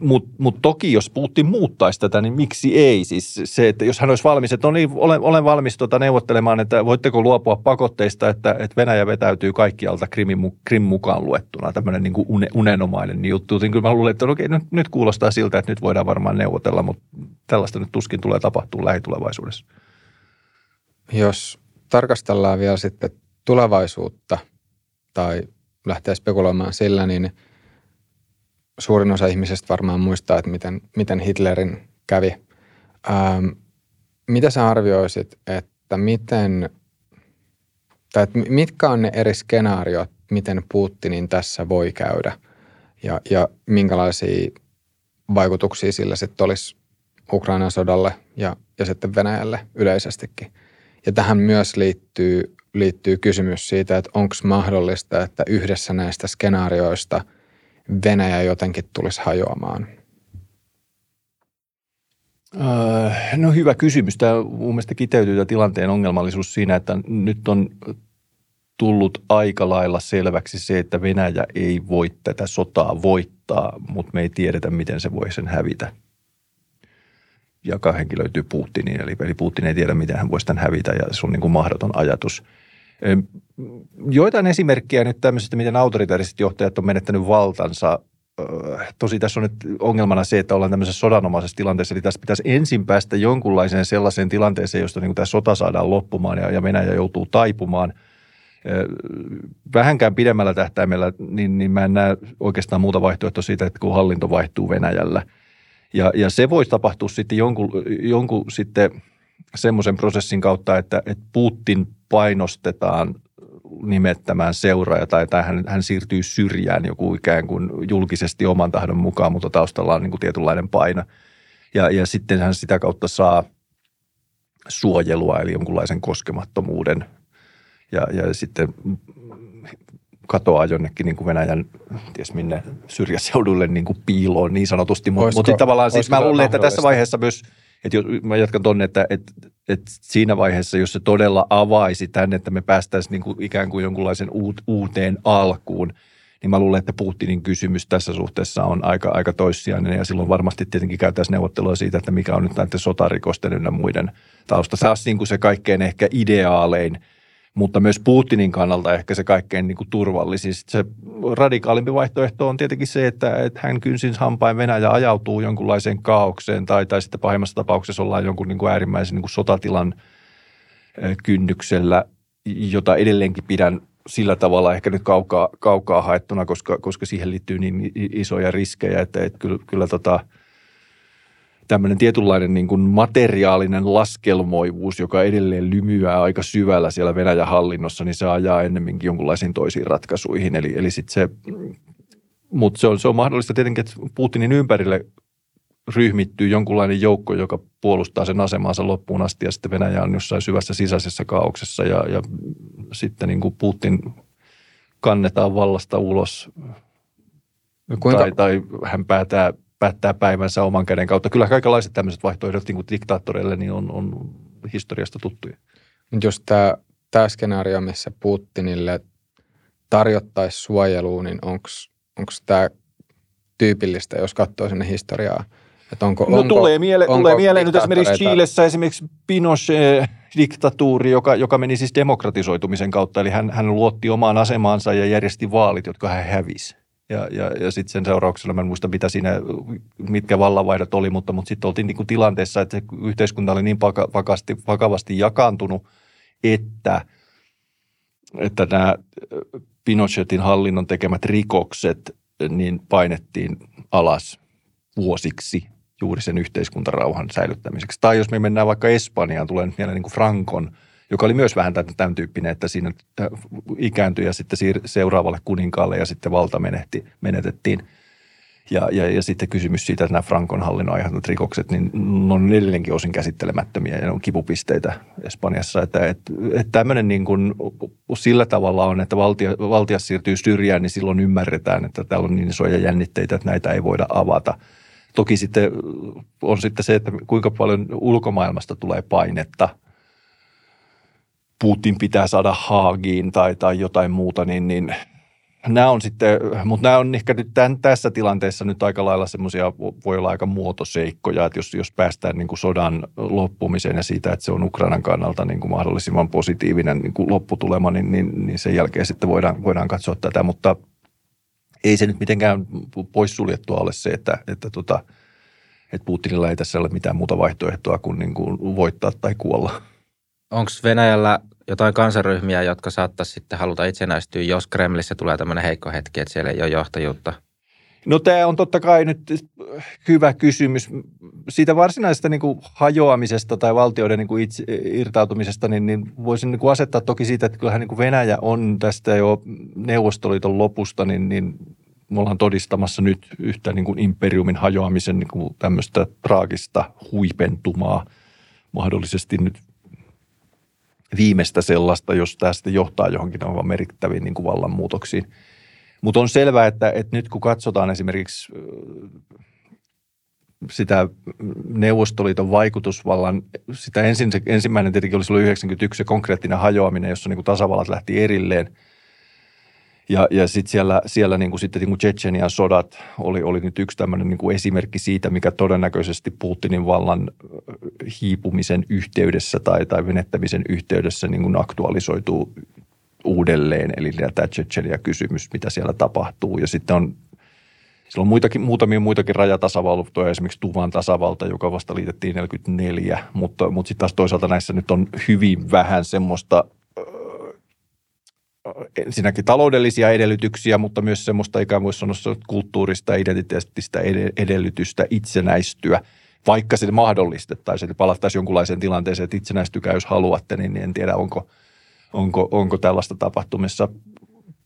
mutta mut toki, jos Putin muuttaisi tätä, niin miksi ei? Siis se, että jos hän olisi valmis, että no niin, olen, olen valmis tota neuvottelemaan, että voitteko luopua pakotteista, että, että Venäjä vetäytyy kaikkialta Krimin, Krim mukaan luettuna, tämmöinen niin kuin unenomainen juttu. Niin kyllä mä luulen, että okei, nyt, nyt kuulostaa siltä, että nyt voidaan varmaan neuvotella, mutta tällaista nyt tuskin tulee tapahtua lähitulevaisuudessa. Jos tarkastellaan vielä sitten tulevaisuutta tai lähtee spekuloimaan sillä, niin – suurin osa ihmisistä varmaan muistaa, että miten, miten Hitlerin kävi. Ähm, mitä sä arvioisit, että miten, tai että mitkä on ne eri skenaariot, miten Putinin tässä voi käydä ja, ja minkälaisia vaikutuksia sillä sitten olisi Ukrainan sodalle ja, ja sitten Venäjälle yleisestikin. Ja tähän myös liittyy, liittyy kysymys siitä, että onko mahdollista, että yhdessä näistä skenaarioista – Venäjä jotenkin tulisi hajoamaan? Äh, no hyvä kysymys. Tämä mun mielestä kiteytyy tämä tilanteen ongelmallisuus siinä, että nyt on tullut aika lailla selväksi se, että Venäjä ei voi tätä sotaa voittaa, mutta me ei tiedetä, miten se voi sen hävitä. Ja kahdenkin löytyy Putinin, eli Putin ei tiedä, miten hän voisi tämän hävitä, ja se on niin kuin mahdoton ajatus – Joitain esimerkkejä nyt tämmöisestä, miten autoritaariset johtajat on menettänyt valtansa. Tosi tässä on nyt ongelmana se, että ollaan tämmöisessä sodanomaisessa tilanteessa, eli tässä pitäisi ensin päästä jonkunlaiseen sellaiseen tilanteeseen, josta niin tämä sota saadaan loppumaan ja, ja Venäjä joutuu taipumaan. Vähänkään pidemmällä tähtäimellä, niin, niin mä en näe oikeastaan muuta vaihtoehtoa siitä, että kun hallinto vaihtuu Venäjällä. Ja, ja se voisi tapahtua sitten jonkun, jonkun sitten – semmoisen prosessin kautta, että, että Putin painostetaan nimettämään seuraaja tai, tai hän, hän siirtyy syrjään joku ikään kuin julkisesti oman tahdon mukaan, mutta taustalla on niin kuin tietynlainen paino. Ja, ja sitten hän sitä kautta saa suojelua eli jonkunlaisen koskemattomuuden ja, ja sitten katoaa jonnekin niin kuin Venäjän, ties minne syrjäseudulle niin kuin piiloon niin sanotusti. Mutta mut tavallaan siis mä luulen, että tässä vaiheessa myös – että jos, mä jatkan tuonne, että, että, että siinä vaiheessa, jos se todella avaisi tänne, että me päästäisiin niin kuin ikään kuin jonkunlaisen uut, uuteen alkuun, niin mä luulen, että Putinin kysymys tässä suhteessa on aika, aika toissijainen ja silloin varmasti tietenkin käytäisiin neuvottelua siitä, että mikä on nyt näiden sotarikosten ynnä muiden tausta. Se olisi niin kuin se kaikkein ehkä ideaalein – mutta myös Putinin kannalta ehkä se kaikkein niin kuin turvallisin. Se radikaalimpi vaihtoehto on tietenkin se, että, että hän kynsin hampain Venäjä ajautuu jonkunlaiseen kaaukseen tai, tai sitten pahimmassa tapauksessa ollaan jonkun niin kuin äärimmäisen niin kuin sotatilan kynnyksellä, jota edelleenkin pidän sillä tavalla ehkä nyt kaukaa, kaukaa haettuna, koska, koska siihen liittyy niin isoja riskejä, että, että kyllä, kyllä tota, tämmöinen tietynlainen niin kuin materiaalinen laskelmoivuus, joka edelleen lymyää aika syvällä siellä Venäjän hallinnossa, niin se ajaa ennemminkin jonkunlaisiin toisiin ratkaisuihin. Eli, eli sit se, mutta se on, se on mahdollista tietenkin, että Putinin ympärille ryhmittyy jonkunlainen joukko, joka puolustaa sen asemansa loppuun asti ja sitten Venäjä on jossain syvässä sisäisessä kaauksessa ja, ja sitten niin kuin Putin kannetaan vallasta ulos no kuinka? tai, tai hän päättää, päättää päivänsä oman käden kautta. Kyllä kaikenlaiset tämmöiset vaihtoehdot niin kuin diktaattoreille niin on, on historiasta tuttuja. Just tämä, tämä skenaario, missä Putinille tarjottaisiin suojelua, niin onko tämä tyypillistä, jos katsoo sinne historiaa – että onko, no onko, tulee, miele, onko tulee mieleen nyt esimerkiksi Chiilessä esimerkiksi Pinochet-diktatuuri, joka, joka meni siis demokratisoitumisen kautta. Eli hän, hän luotti omaan asemaansa ja järjesti vaalit, jotka hän hävisi. Ja, ja, ja sitten sen seurauksena, mä en muista mitä siinä, mitkä vallanvaihdot oli, mutta, mutta sitten oltiin niin kuin tilanteessa, että yhteiskunta oli niin vakavasti, vakavasti jakaantunut, että, että nämä Pinochetin hallinnon tekemät rikokset niin painettiin alas vuosiksi juuri sen yhteiskuntarauhan säilyttämiseksi. Tai jos me mennään vaikka Espanjaan, tulee nyt niin kuin Frankon, joka oli myös vähän tämän tyyppinen, että siinä ikääntyi ja sitten seuraavalle kuninkaalle ja sitten valta menehti, menetettiin. Ja, ja, ja sitten kysymys siitä, että nämä Frankon hallinnon aiheuttamat rikokset, niin ne on edelleenkin osin käsittelemättömiä ja ne on kipupisteitä Espanjassa. Että, että, että tämmöinen niin kuin sillä tavalla on, että valtia, valtia siirtyy syrjään, niin silloin ymmärretään, että täällä on niin isoja jännitteitä, että näitä ei voida avata – Toki sitten on sitten se, että kuinka paljon ulkomaailmasta tulee painetta. Putin pitää saada Haagiin tai, tai jotain muuta, niin, niin nämä on sitten, mutta nämä on ehkä nyt tämän, tässä tilanteessa nyt aika lailla semmoisia, voi olla aika muotoseikkoja, että jos, jos päästään niin kuin sodan loppumiseen ja siitä, että se on Ukrainan kannalta niin kuin mahdollisimman positiivinen niin kuin lopputulema, niin, niin, niin sen jälkeen sitten voidaan, voidaan katsoa tätä, mutta – ei se nyt mitenkään poissuljettua ole se, että, että, tota, että Putinilla ei tässä ole mitään muuta vaihtoehtoa kuin, niin kuin voittaa tai kuolla. Onko Venäjällä jotain kansaryhmiä, jotka saattaisi sitten haluta itsenäistyä, jos Kremlissä tulee tämmöinen heikko hetki, että siellä ei ole johtajuutta? No tämä on totta kai nyt hyvä kysymys. Siitä varsinaisesta niin kuin hajoamisesta tai valtioiden niin kuin itse, irtautumisesta, niin, niin voisin niin kuin asettaa toki siitä, että kyllähän niin kuin Venäjä on tästä jo Neuvostoliiton lopusta, niin, niin me ollaan todistamassa nyt yhtä niin kuin imperiumin hajoamisen niin kuin tämmöistä traagista huipentumaa, mahdollisesti nyt viimeistä sellaista, jos tästä johtaa johonkin aivan merkittäviin niin kuin vallanmuutoksiin – mutta on selvää, että, että nyt kun katsotaan esimerkiksi sitä Neuvostoliiton vaikutusvallan, sitä ensin, ensimmäinen tietenkin oli silloin 91 se konkreettinen hajoaminen, jossa niin kuin tasavallat lähti erilleen. Ja, ja sitten siellä, siellä niin kuin sitten niin kuin Tsetsenian sodat oli, oli nyt yksi tämmöinen niin kuin esimerkki siitä, mikä todennäköisesti Putinin vallan hiipumisen yhteydessä tai, tai venettämisen yhteydessä niin kuin aktualisoituu uudelleen, eli tämä Tsetsenia-kysymys, mitä siellä tapahtuu. Ja sitten on, siellä on muitakin, muutamia muitakin rajatasavaltoja, esimerkiksi Tuvan tasavalta, joka vasta liitettiin 44, mutta, mutta sitten taas toisaalta näissä nyt on hyvin vähän semmoista ensinnäkin taloudellisia edellytyksiä, mutta myös semmoista ikään kuin sanoa kulttuurista identiteettistä edellytystä itsenäistyä, vaikka se mahdollistettaisiin, että palattaisiin jonkunlaiseen tilanteeseen, että itsenäistykää jos haluatte, niin en tiedä onko – onko, onko tällaista tapahtumissa.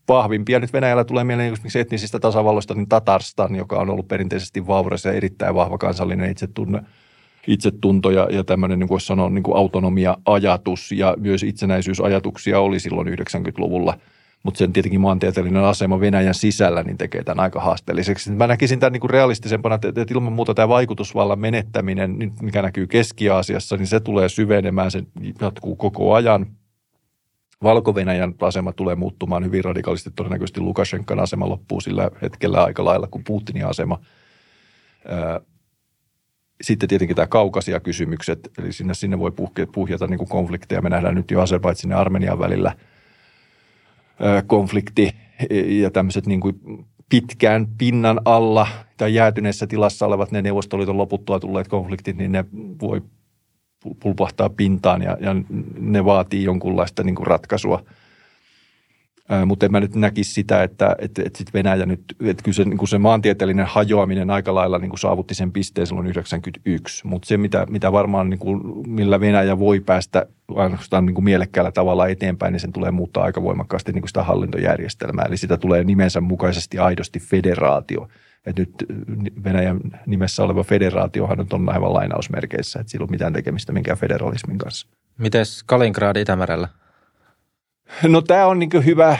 Vahvimpia nyt Venäjällä tulee mieleen esimerkiksi etnisistä tasavalloista, niin Tatarstan, joka on ollut perinteisesti vauras ja erittäin vahva kansallinen itsetunne, itsetunto ja, ja tämmöinen, niin kuin voisi sanoa, niin kuin autonomia-ajatus ja myös itsenäisyysajatuksia oli silloin 90-luvulla. Mutta sen tietenkin maantieteellinen asema Venäjän sisällä niin tekee tämän aika haasteelliseksi. Mä näkisin tämän niin kuin realistisempana, että, että ilman muuta tämä vaikutusvallan menettäminen, mikä näkyy Keski-Aasiassa, niin se tulee syvenemään, se jatkuu koko ajan – Valko-Venäjän asema tulee muuttumaan hyvin radikaalisti. Todennäköisesti Lukashenkan asema loppuu sillä hetkellä aika lailla kuin Putinin asema. Sitten tietenkin tämä kaukasia kysymykset, eli sinne, sinne voi puhjata niin konflikteja. Me nähdään nyt jo Azerbaidsin ja Armenian välillä konflikti ja tämmöiset niin kuin pitkään pinnan alla tai jäätyneessä tilassa olevat ne Neuvostoliiton loputtua tulleet konfliktit, niin ne voi pulpahtaa pintaan ja, ja ne vaatii jonkunlaista niin kuin ratkaisua. Mutta en mä nyt näkisi sitä, että, että, että sit Venäjä nyt, että kyllä se, niin se maantieteellinen hajoaminen aika lailla niin saavutti sen pisteen silloin 91, mutta se mitä, mitä varmaan niin kuin, millä Venäjä voi päästä ainoastaan niin kuin mielekkäällä tavalla eteenpäin, niin sen tulee muuttaa aika voimakkaasti niin kuin sitä hallintojärjestelmää, eli sitä tulee nimensä mukaisesti aidosti federaatio. että nyt Venäjän nimessä oleva federaatiohan nyt on aivan lainausmerkeissä, että sillä ei ole mitään tekemistä minkään federalismin kanssa. Mites Kaliningrad Itämerellä? No tämä on niin hyvä,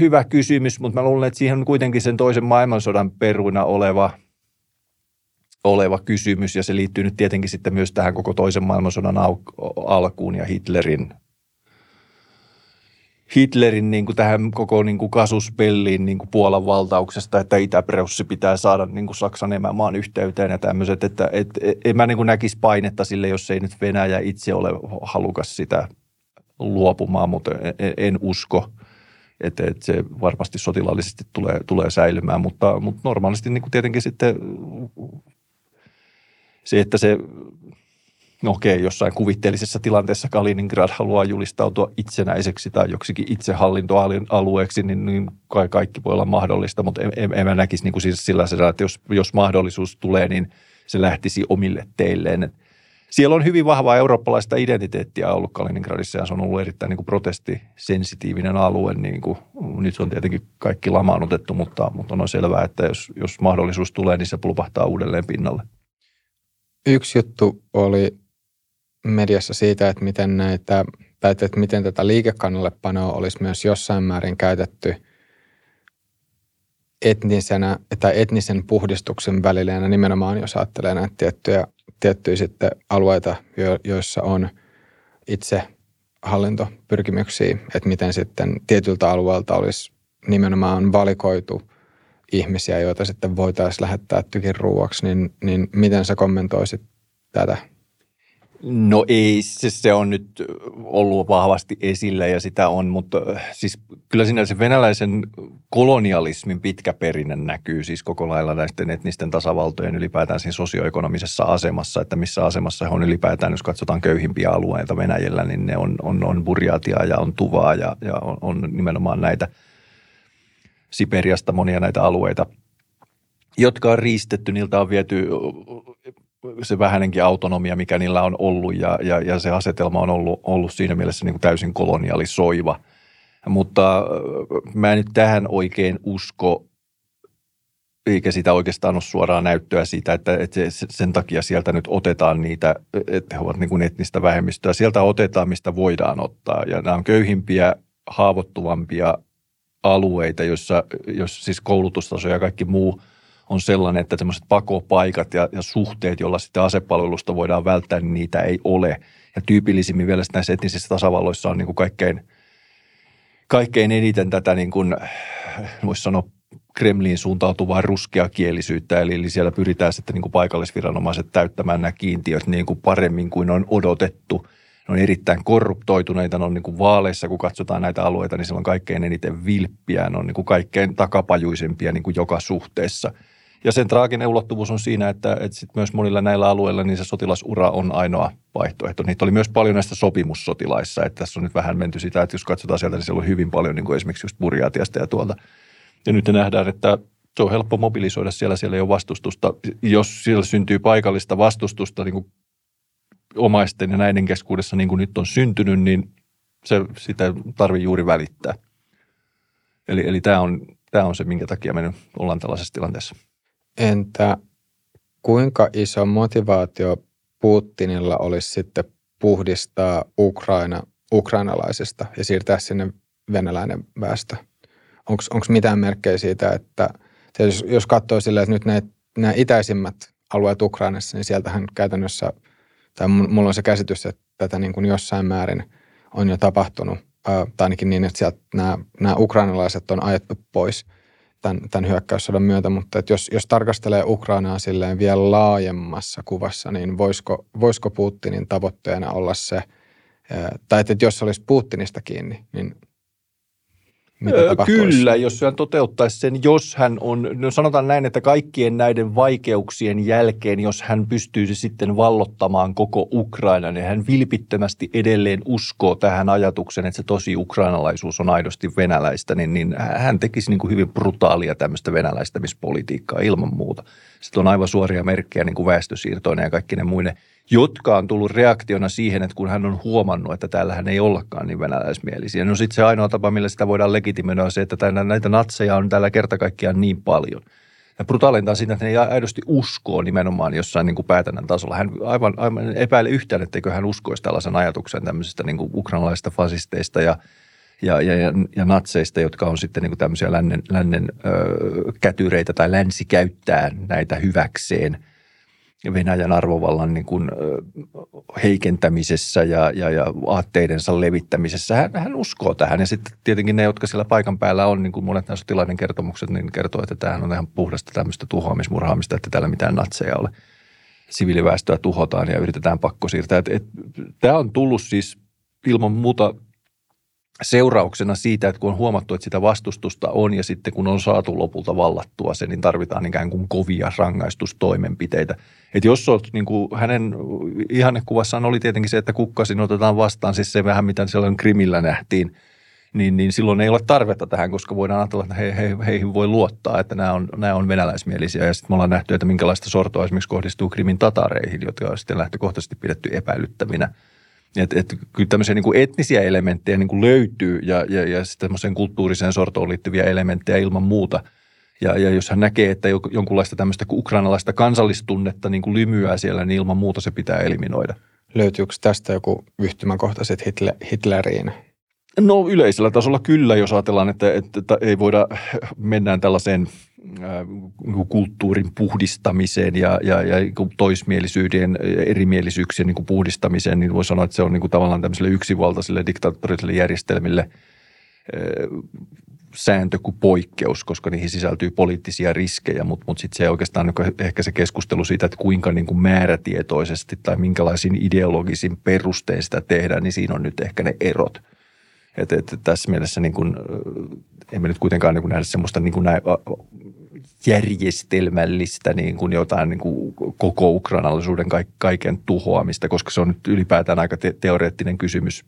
hyvä kysymys, mutta mä luulen, että siihen on kuitenkin sen toisen maailmansodan peruina oleva, oleva kysymys. Ja se liittyy nyt tietenkin sitten myös tähän koko toisen maailmansodan al- alkuun ja Hitlerin Hitlerin niin kuin tähän koko niin kuin kasuspelliin niin kuin Puolan valtauksesta, että Itäpreussi pitää saada niin kuin Saksan emämaan yhteyteen ja tämmöiset, että et, et, en mä niin kuin näkisi painetta sille, jos ei nyt Venäjä itse ole halukas sitä luopumaan, mutta en, en usko, että, että se varmasti sotilaallisesti tulee, tulee säilymään, mutta, mutta normaalisti niin kuin tietenkin sitten se, että se no okei, jossain kuvitteellisessa tilanteessa Kaliningrad haluaa julistautua itsenäiseksi tai joksikin itsehallintoalueeksi, niin, niin kai kaikki voi olla mahdollista, mutta en, en, en mä näkisi niin kuin siis sillä tavalla, että jos, jos mahdollisuus tulee, niin se lähtisi omille teilleen. Et siellä on hyvin vahvaa eurooppalaista identiteettiä ollut Kaliningradissa ja se on ollut erittäin niin kuin protestisensitiivinen alue. Niin kuin, nyt on tietenkin kaikki lamaannutettu, mutta, mutta on selvää, että jos, jos mahdollisuus tulee, niin se pulpahtaa uudelleen pinnalle. Yksi juttu oli mediassa siitä, että miten, näitä, tai että miten tätä liikekannallepanoa olisi myös jossain määrin käytetty etnisenä, tai etnisen puhdistuksen välilleenä nimenomaan, jos ajattelee näitä tiettyjä tiettyjä sitten alueita, joissa on itse hallintopyrkimyksiä, että miten sitten tietyltä alueelta olisi nimenomaan valikoitu ihmisiä, joita sitten voitaisiin lähettää tykin ruuaksi, niin, niin miten sä kommentoisit tätä? No ei, se, se on nyt ollut vahvasti esillä ja sitä on, mutta äh, siis kyllä siinä se venäläisen kolonialismin pitkä perinne näkyy siis koko lailla näisten etnisten tasavaltojen ylipäätään siinä sosioekonomisessa asemassa, että missä asemassa he on ylipäätään, jos katsotaan köyhimpiä alueita Venäjällä, niin ne on, on, on Burjaatia ja on Tuvaa ja, ja on, on nimenomaan näitä Siperiasta monia näitä alueita, jotka on riistetty, niiltä on viety se vähänenkin autonomia, mikä niillä on ollut ja, ja, ja se asetelma on ollut, ollut siinä mielessä niin kuin täysin kolonialisoiva. Mutta äh, mä en nyt tähän oikein usko, eikä sitä oikeastaan ole suoraan näyttöä siitä, että, että sen takia sieltä nyt otetaan niitä, että he ovat niin kuin etnistä vähemmistöä. Sieltä otetaan, mistä voidaan ottaa. Ja nämä on köyhimpiä, haavoittuvampia alueita, joissa, jos siis koulutustaso ja kaikki muu – on sellainen, että semmoiset pakopaikat ja, ja suhteet, joilla sitten asepalvelusta voidaan välttää, niin niitä ei ole. Ja tyypillisimmin vielä näissä etnisissä tasavalloissa on niin kuin kaikkein, kaikkein eniten tätä, niin kuin, voisi sanoa, Kremliin suuntautuvaa ruskeakielisyyttä, eli, eli siellä pyritään sitten niin kuin paikallisviranomaiset täyttämään nämä kiintiöt niin kuin paremmin kuin on odotettu. Ne on erittäin korruptoituneita, ne on niin kuin vaaleissa, kun katsotaan näitä alueita, niin siellä on kaikkein eniten vilppiä, ne on niin kuin kaikkein takapajuisempia niin kuin joka suhteessa – ja sen traaginen ulottuvuus on siinä, että, että sit myös monilla näillä alueilla niin se sotilasura on ainoa vaihtoehto. Niitä oli myös paljon näistä sopimussotilaissa, että tässä on nyt vähän menty sitä, että jos katsotaan sieltä, niin siellä on hyvin paljon niin kuin esimerkiksi just Burjatiasta ja tuolta. Ja nyt nähdään, että se on helppo mobilisoida siellä, siellä ei ole vastustusta. Jos siellä syntyy paikallista vastustusta niin kuin omaisten ja näiden keskuudessa, niin kuin nyt on syntynyt, niin se, sitä tarvii juuri välittää. Eli, eli tämä, on, tämä on se, minkä takia me nyt ollaan tällaisessa tilanteessa. Entä kuinka iso motivaatio Putinilla olisi sitten puhdistaa Ukraina ukrainalaisista ja siirtää sinne venäläinen väestö? Onko mitään merkkejä siitä, että jos, jos katsoo silleen, että nyt ne, nämä itäisimmät alueet Ukrainassa, niin sieltähän käytännössä, tai mulla on se käsitys, että tätä niin kuin jossain määrin on jo tapahtunut, tai ainakin niin, että sieltä nämä, nämä ukrainalaiset on ajettu pois – tämän, tämän hyökkäyssodan myötä, mutta että jos, jos tarkastelee Ukrainaa silleen vielä laajemmassa kuvassa, niin voisiko, voisiko Putinin tavoitteena olla se, tai että jos olisi Putinista kiinni, niin mitä Öö, tapahtuisi? Kyllä, jos hän toteuttaisi sen, jos hän on, no sanotaan näin, että kaikkien näiden vaikeuksien jälkeen, jos hän pystyisi sitten vallottamaan koko Ukraina, niin hän vilpittömästi edelleen uskoo tähän ajatukseen, että se tosi ukrainalaisuus on aidosti venäläistä, niin, niin hän tekisi niin kuin hyvin brutaalia tämmöistä venäläistämispolitiikkaa ilman muuta. Sitten on aivan suoria merkkejä niin kuin väestösiirtoina ja kaikki ne muine jotka on tullut reaktiona siihen, että kun hän on huomannut, että täällähän ei ollakaan niin venäläismielisiä. No sitten se ainoa tapa, millä sitä voidaan legitimoida on se, että näitä natseja on täällä kerta kaikkiaan niin paljon. Ja brutaalinta on siinä, että ne ei aidosti uskoo nimenomaan jossain niin kuin päätännän tasolla. Hän aivan, aivan epäilee yhtään, etteikö hän uskoisi tällaisen ajatuksen tämmöisistä niin kuin ukrainalaisista fasisteista ja, ja, ja, ja, natseista, jotka on sitten niin kuin tämmöisiä lännen, lännen ö, kätyreitä tai länsi käyttää näitä hyväkseen – Venäjän arvovallan niin kuin, heikentämisessä ja, ja, ja aatteidensa levittämisessä. Hän, hän uskoo tähän ja sitten tietenkin ne, jotka siellä paikan päällä on, niin kuin monet näistä sotilaiden kertomukset, niin kertoo, että tämähän on ihan puhdasta tämmöistä tuhoamismurhaamista, että täällä mitään natseja ole. Siviiliväestöä tuhotaan ja yritetään pakko siirtää. Tämä on tullut siis ilman muuta seurauksena siitä, että kun on huomattu, että sitä vastustusta on ja sitten kun on saatu lopulta vallattua se, niin tarvitaan ikään kuin kovia rangaistustoimenpiteitä. Että jos olet, niin kuin hänen ihannekuvassaan oli tietenkin se, että kukkasin otetaan vastaan, siis se vähän mitä siellä krimillä nähtiin, niin, niin silloin ei ole tarvetta tähän, koska voidaan ajatella, että he, he, heihin voi luottaa, että nämä on, nämä on venäläismielisiä. Ja sitten me ollaan nähty, että minkälaista sortoa esimerkiksi kohdistuu krimin tatareihin, jotka on sitten lähtökohtaisesti pidetty epäilyttävinä – että et, kyllä tämmöisiä niin kuin etnisiä elementtejä niin kuin löytyy ja, ja, ja tämmöiseen kulttuuriseen sortoon liittyviä elementtejä ilman muuta. Ja, ja jos hän näkee, että jonkunlaista tämmöistä ukrainalaista kansallistunnetta niin kuin lymyää siellä, niin ilman muuta se pitää eliminoida. Löytyykö tästä joku yhtymäkohta sitten Hitleriin? No yleisellä tasolla kyllä, jos ajatellaan, että, että, että ei voida, mennään tällaiseen kulttuurin puhdistamiseen ja, ja, ja niin toismielisyyden, erimielisyyksien niin puhdistamiseen, niin voi sanoa, että se on niin kuin tavallaan tämmöiselle yksivaltaisille diktaattorisille järjestelmille sääntö kuin poikkeus, koska niihin sisältyy poliittisia riskejä, mutta, mutta sitten se oikeastaan niin ehkä se keskustelu siitä, että kuinka niin kuin määrätietoisesti tai minkälaisin ideologisin perustein sitä tehdään, niin siinä on nyt ehkä ne erot – että, että tässä mielessä niin kuin, emme nyt kuitenkaan niin kuin nähdä semmoista niin kuin näin, järjestelmällistä niin kuin jotain niin kuin koko ukrainalaisuuden kaiken tuhoamista, koska se on nyt ylipäätään aika te- teoreettinen kysymys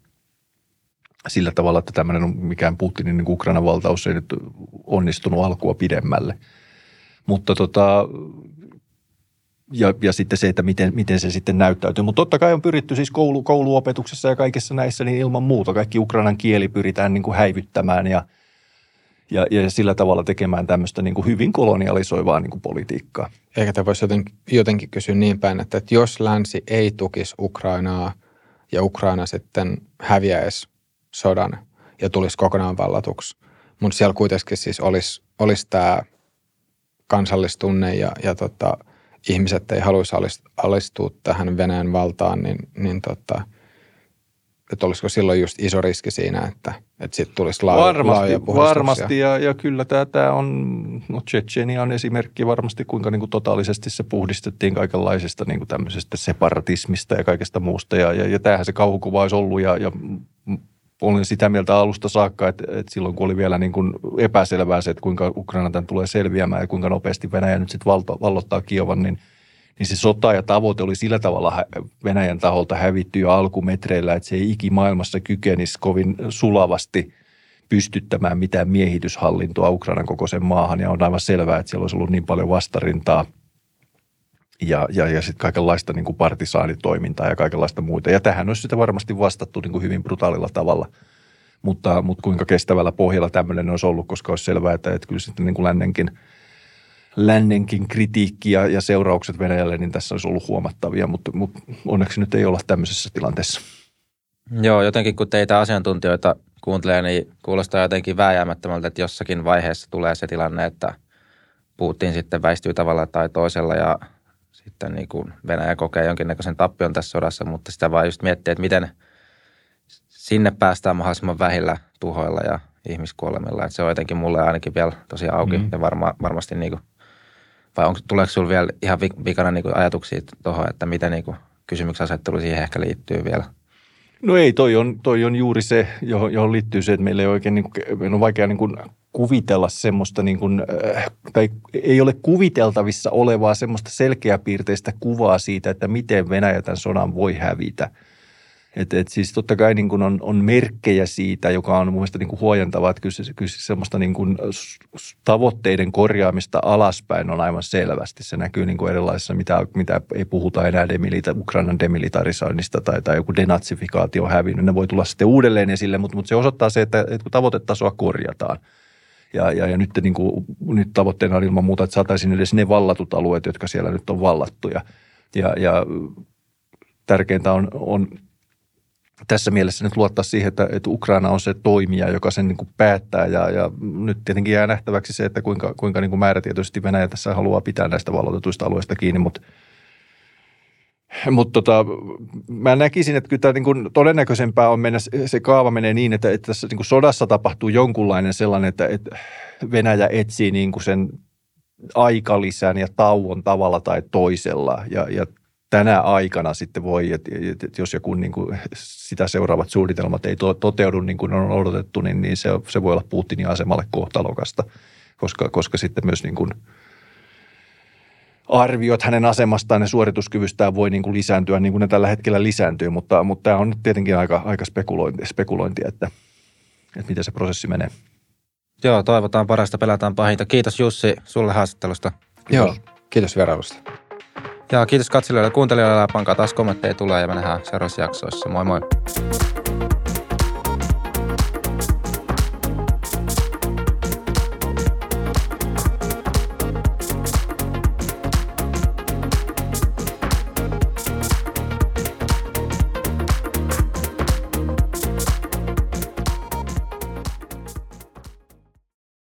sillä tavalla, että tämmöinen mikään Putinin niin Ukrainan valtaus ei nyt onnistunut alkua pidemmälle. Mutta tota, ja, ja sitten se, että miten, miten se sitten näyttäytyy. Mutta totta kai on pyritty siis koulu, kouluopetuksessa ja kaikessa näissä, niin ilman muuta kaikki ukrainan kieli pyritään niin kuin häivyttämään ja, ja, ja sillä tavalla tekemään tämmöistä niin kuin hyvin kolonialisoivaa niin kuin politiikkaa. Eikä tämä voisi jotenkin, jotenkin kysyä niin päin, että, että jos länsi ei tukisi Ukrainaa ja Ukraina sitten häviäisi sodan ja tulisi kokonaan vallatuksi, mutta siellä kuitenkin siis olisi, olisi tämä kansallistunne ja, ja tota – ihmiset ei haluaisi alistua tähän Venäjän valtaan, niin, niin tota, että olisiko silloin just iso riski siinä, että, että sitten tulisi laaja, varmasti, Varmasti, ja, ja kyllä tämä, tämä on, no Tsetsenia on esimerkki varmasti, kuinka niin kuin totaalisesti se puhdistettiin kaikenlaisesta niin kuin tämmöisestä separatismista ja kaikesta muusta. Ja, ja, ja tämähän se kauhukuva olisi ollut, ja, ja olin sitä mieltä alusta saakka, että, että silloin kun oli vielä niin kuin epäselvää se, että kuinka Ukraina tämän tulee selviämään ja kuinka nopeasti Venäjä nyt sitten vallottaa Kiovan, niin, niin se sota ja tavoite oli sillä tavalla Venäjän taholta hävitty jo alkumetreillä, että se ei ikimaailmassa kykenisi kovin sulavasti pystyttämään mitään miehityshallintoa Ukrainan kokoisen maahan. Ja on aivan selvää, että siellä olisi ollut niin paljon vastarintaa – ja, ja, ja sitten kaikenlaista niin kuin partisaanitoimintaa ja kaikenlaista muuta. Ja tähän olisi sitä varmasti vastattu niin kuin hyvin brutaalilla tavalla. Mutta, mutta kuinka kestävällä pohjalla tämmöinen olisi ollut, koska olisi selvää, että, että kyllä sitten niin kuin lännenkin, lännenkin kritiikki ja, ja seuraukset Venäjälle, niin tässä olisi ollut huomattavia, mutta, mutta onneksi nyt ei olla tämmöisessä tilanteessa. Joo, jotenkin kun teitä asiantuntijoita kuuntelee, niin kuulostaa jotenkin vääjäämättömältä, että jossakin vaiheessa tulee se tilanne, että Putin sitten väistyy tavalla tai toisella ja sitten niin kuin Venäjä kokee jonkinnäköisen tappion tässä sodassa, mutta sitä vaan just miettiä, että miten sinne päästään mahdollisimman vähillä tuhoilla ja ihmiskuolemilla. Että se on jotenkin mulle ainakin vielä tosi auki mm. ja varma, varmasti niin kuin, vai onko, tuleeko sinulla vielä ihan vikana niin kuin ajatuksia tuohon, että miten niin kuin kysymyksen asettelu siihen ehkä liittyy vielä? No ei, toi on, toi on juuri se, johon, johon liittyy se, että meillä ei oikein, niin kuin, on vaikea niin kuin kuvitella semmoista, niin kuin, äh, tai ei ole kuviteltavissa olevaa semmoista selkeäpiirteistä kuvaa siitä, että miten Venäjä tämän sodan voi hävitä – et, et siis totta kai niin kuin on, on merkkejä siitä, joka on mun mielestä niin kuin huojentavaa, että kyllä, kyllä semmoista niin kuin tavoitteiden korjaamista alaspäin on aivan selvästi. Se näkyy niin kuin erilaisissa, mitä, mitä ei puhuta enää demilita, Ukrainan demilitarisoinnista tai, tai joku denatsifikaatio hävinnyt. Ne voi tulla sitten uudelleen esille, mutta, mutta se osoittaa se, että, että kun tavoitetasoa korjataan, ja, ja, ja nyt, niin kuin, nyt tavoitteena on ilman muuta, että saataisiin edes ne vallatut alueet, jotka siellä nyt on vallattuja. Ja, ja tärkeintä on, on tässä mielessä nyt luottaa siihen, että, että Ukraina on se toimija, joka sen niin kuin päättää ja, ja nyt tietenkin jää nähtäväksi se, että kuinka, kuinka niin kuin määrätietoisesti Venäjä tässä haluaa pitää näistä valloitetuista alueista kiinni, mutta mutta tota, mä näkisin, että kyllä tämä niin kuin todennäköisempää on mennä, se kaava menee niin, että, että tässä niin kuin sodassa tapahtuu jonkunlainen sellainen, että, että Venäjä etsii niin kuin sen aikalisän ja tauon tavalla tai toisella. Ja, ja tänä aikana sitten voi, että, että jos joku niin kuin sitä seuraavat suunnitelmat ei toteudu niin kuin on odotettu, niin, niin se, se voi olla Putinin asemalle kohtalokasta, koska, koska sitten myös niin kuin arviot hänen asemastaan ja suorituskyvystään voi niin kuin lisääntyä niin kuin ne tällä hetkellä lisääntyy, mutta, mutta tämä on nyt tietenkin aika, aika spekulointi, spekulointia, että, että miten se prosessi menee. Joo, toivotaan parasta, pelataan pahinta. Kiitos Jussi sulle haastattelusta. Joo, kiitos vierailusta. Ja kiitos katselijoille ja kuuntelijoille. Pankaa taas kommentteja tulee ja me nähdään seuraavassa jaksoissa. Moi moi.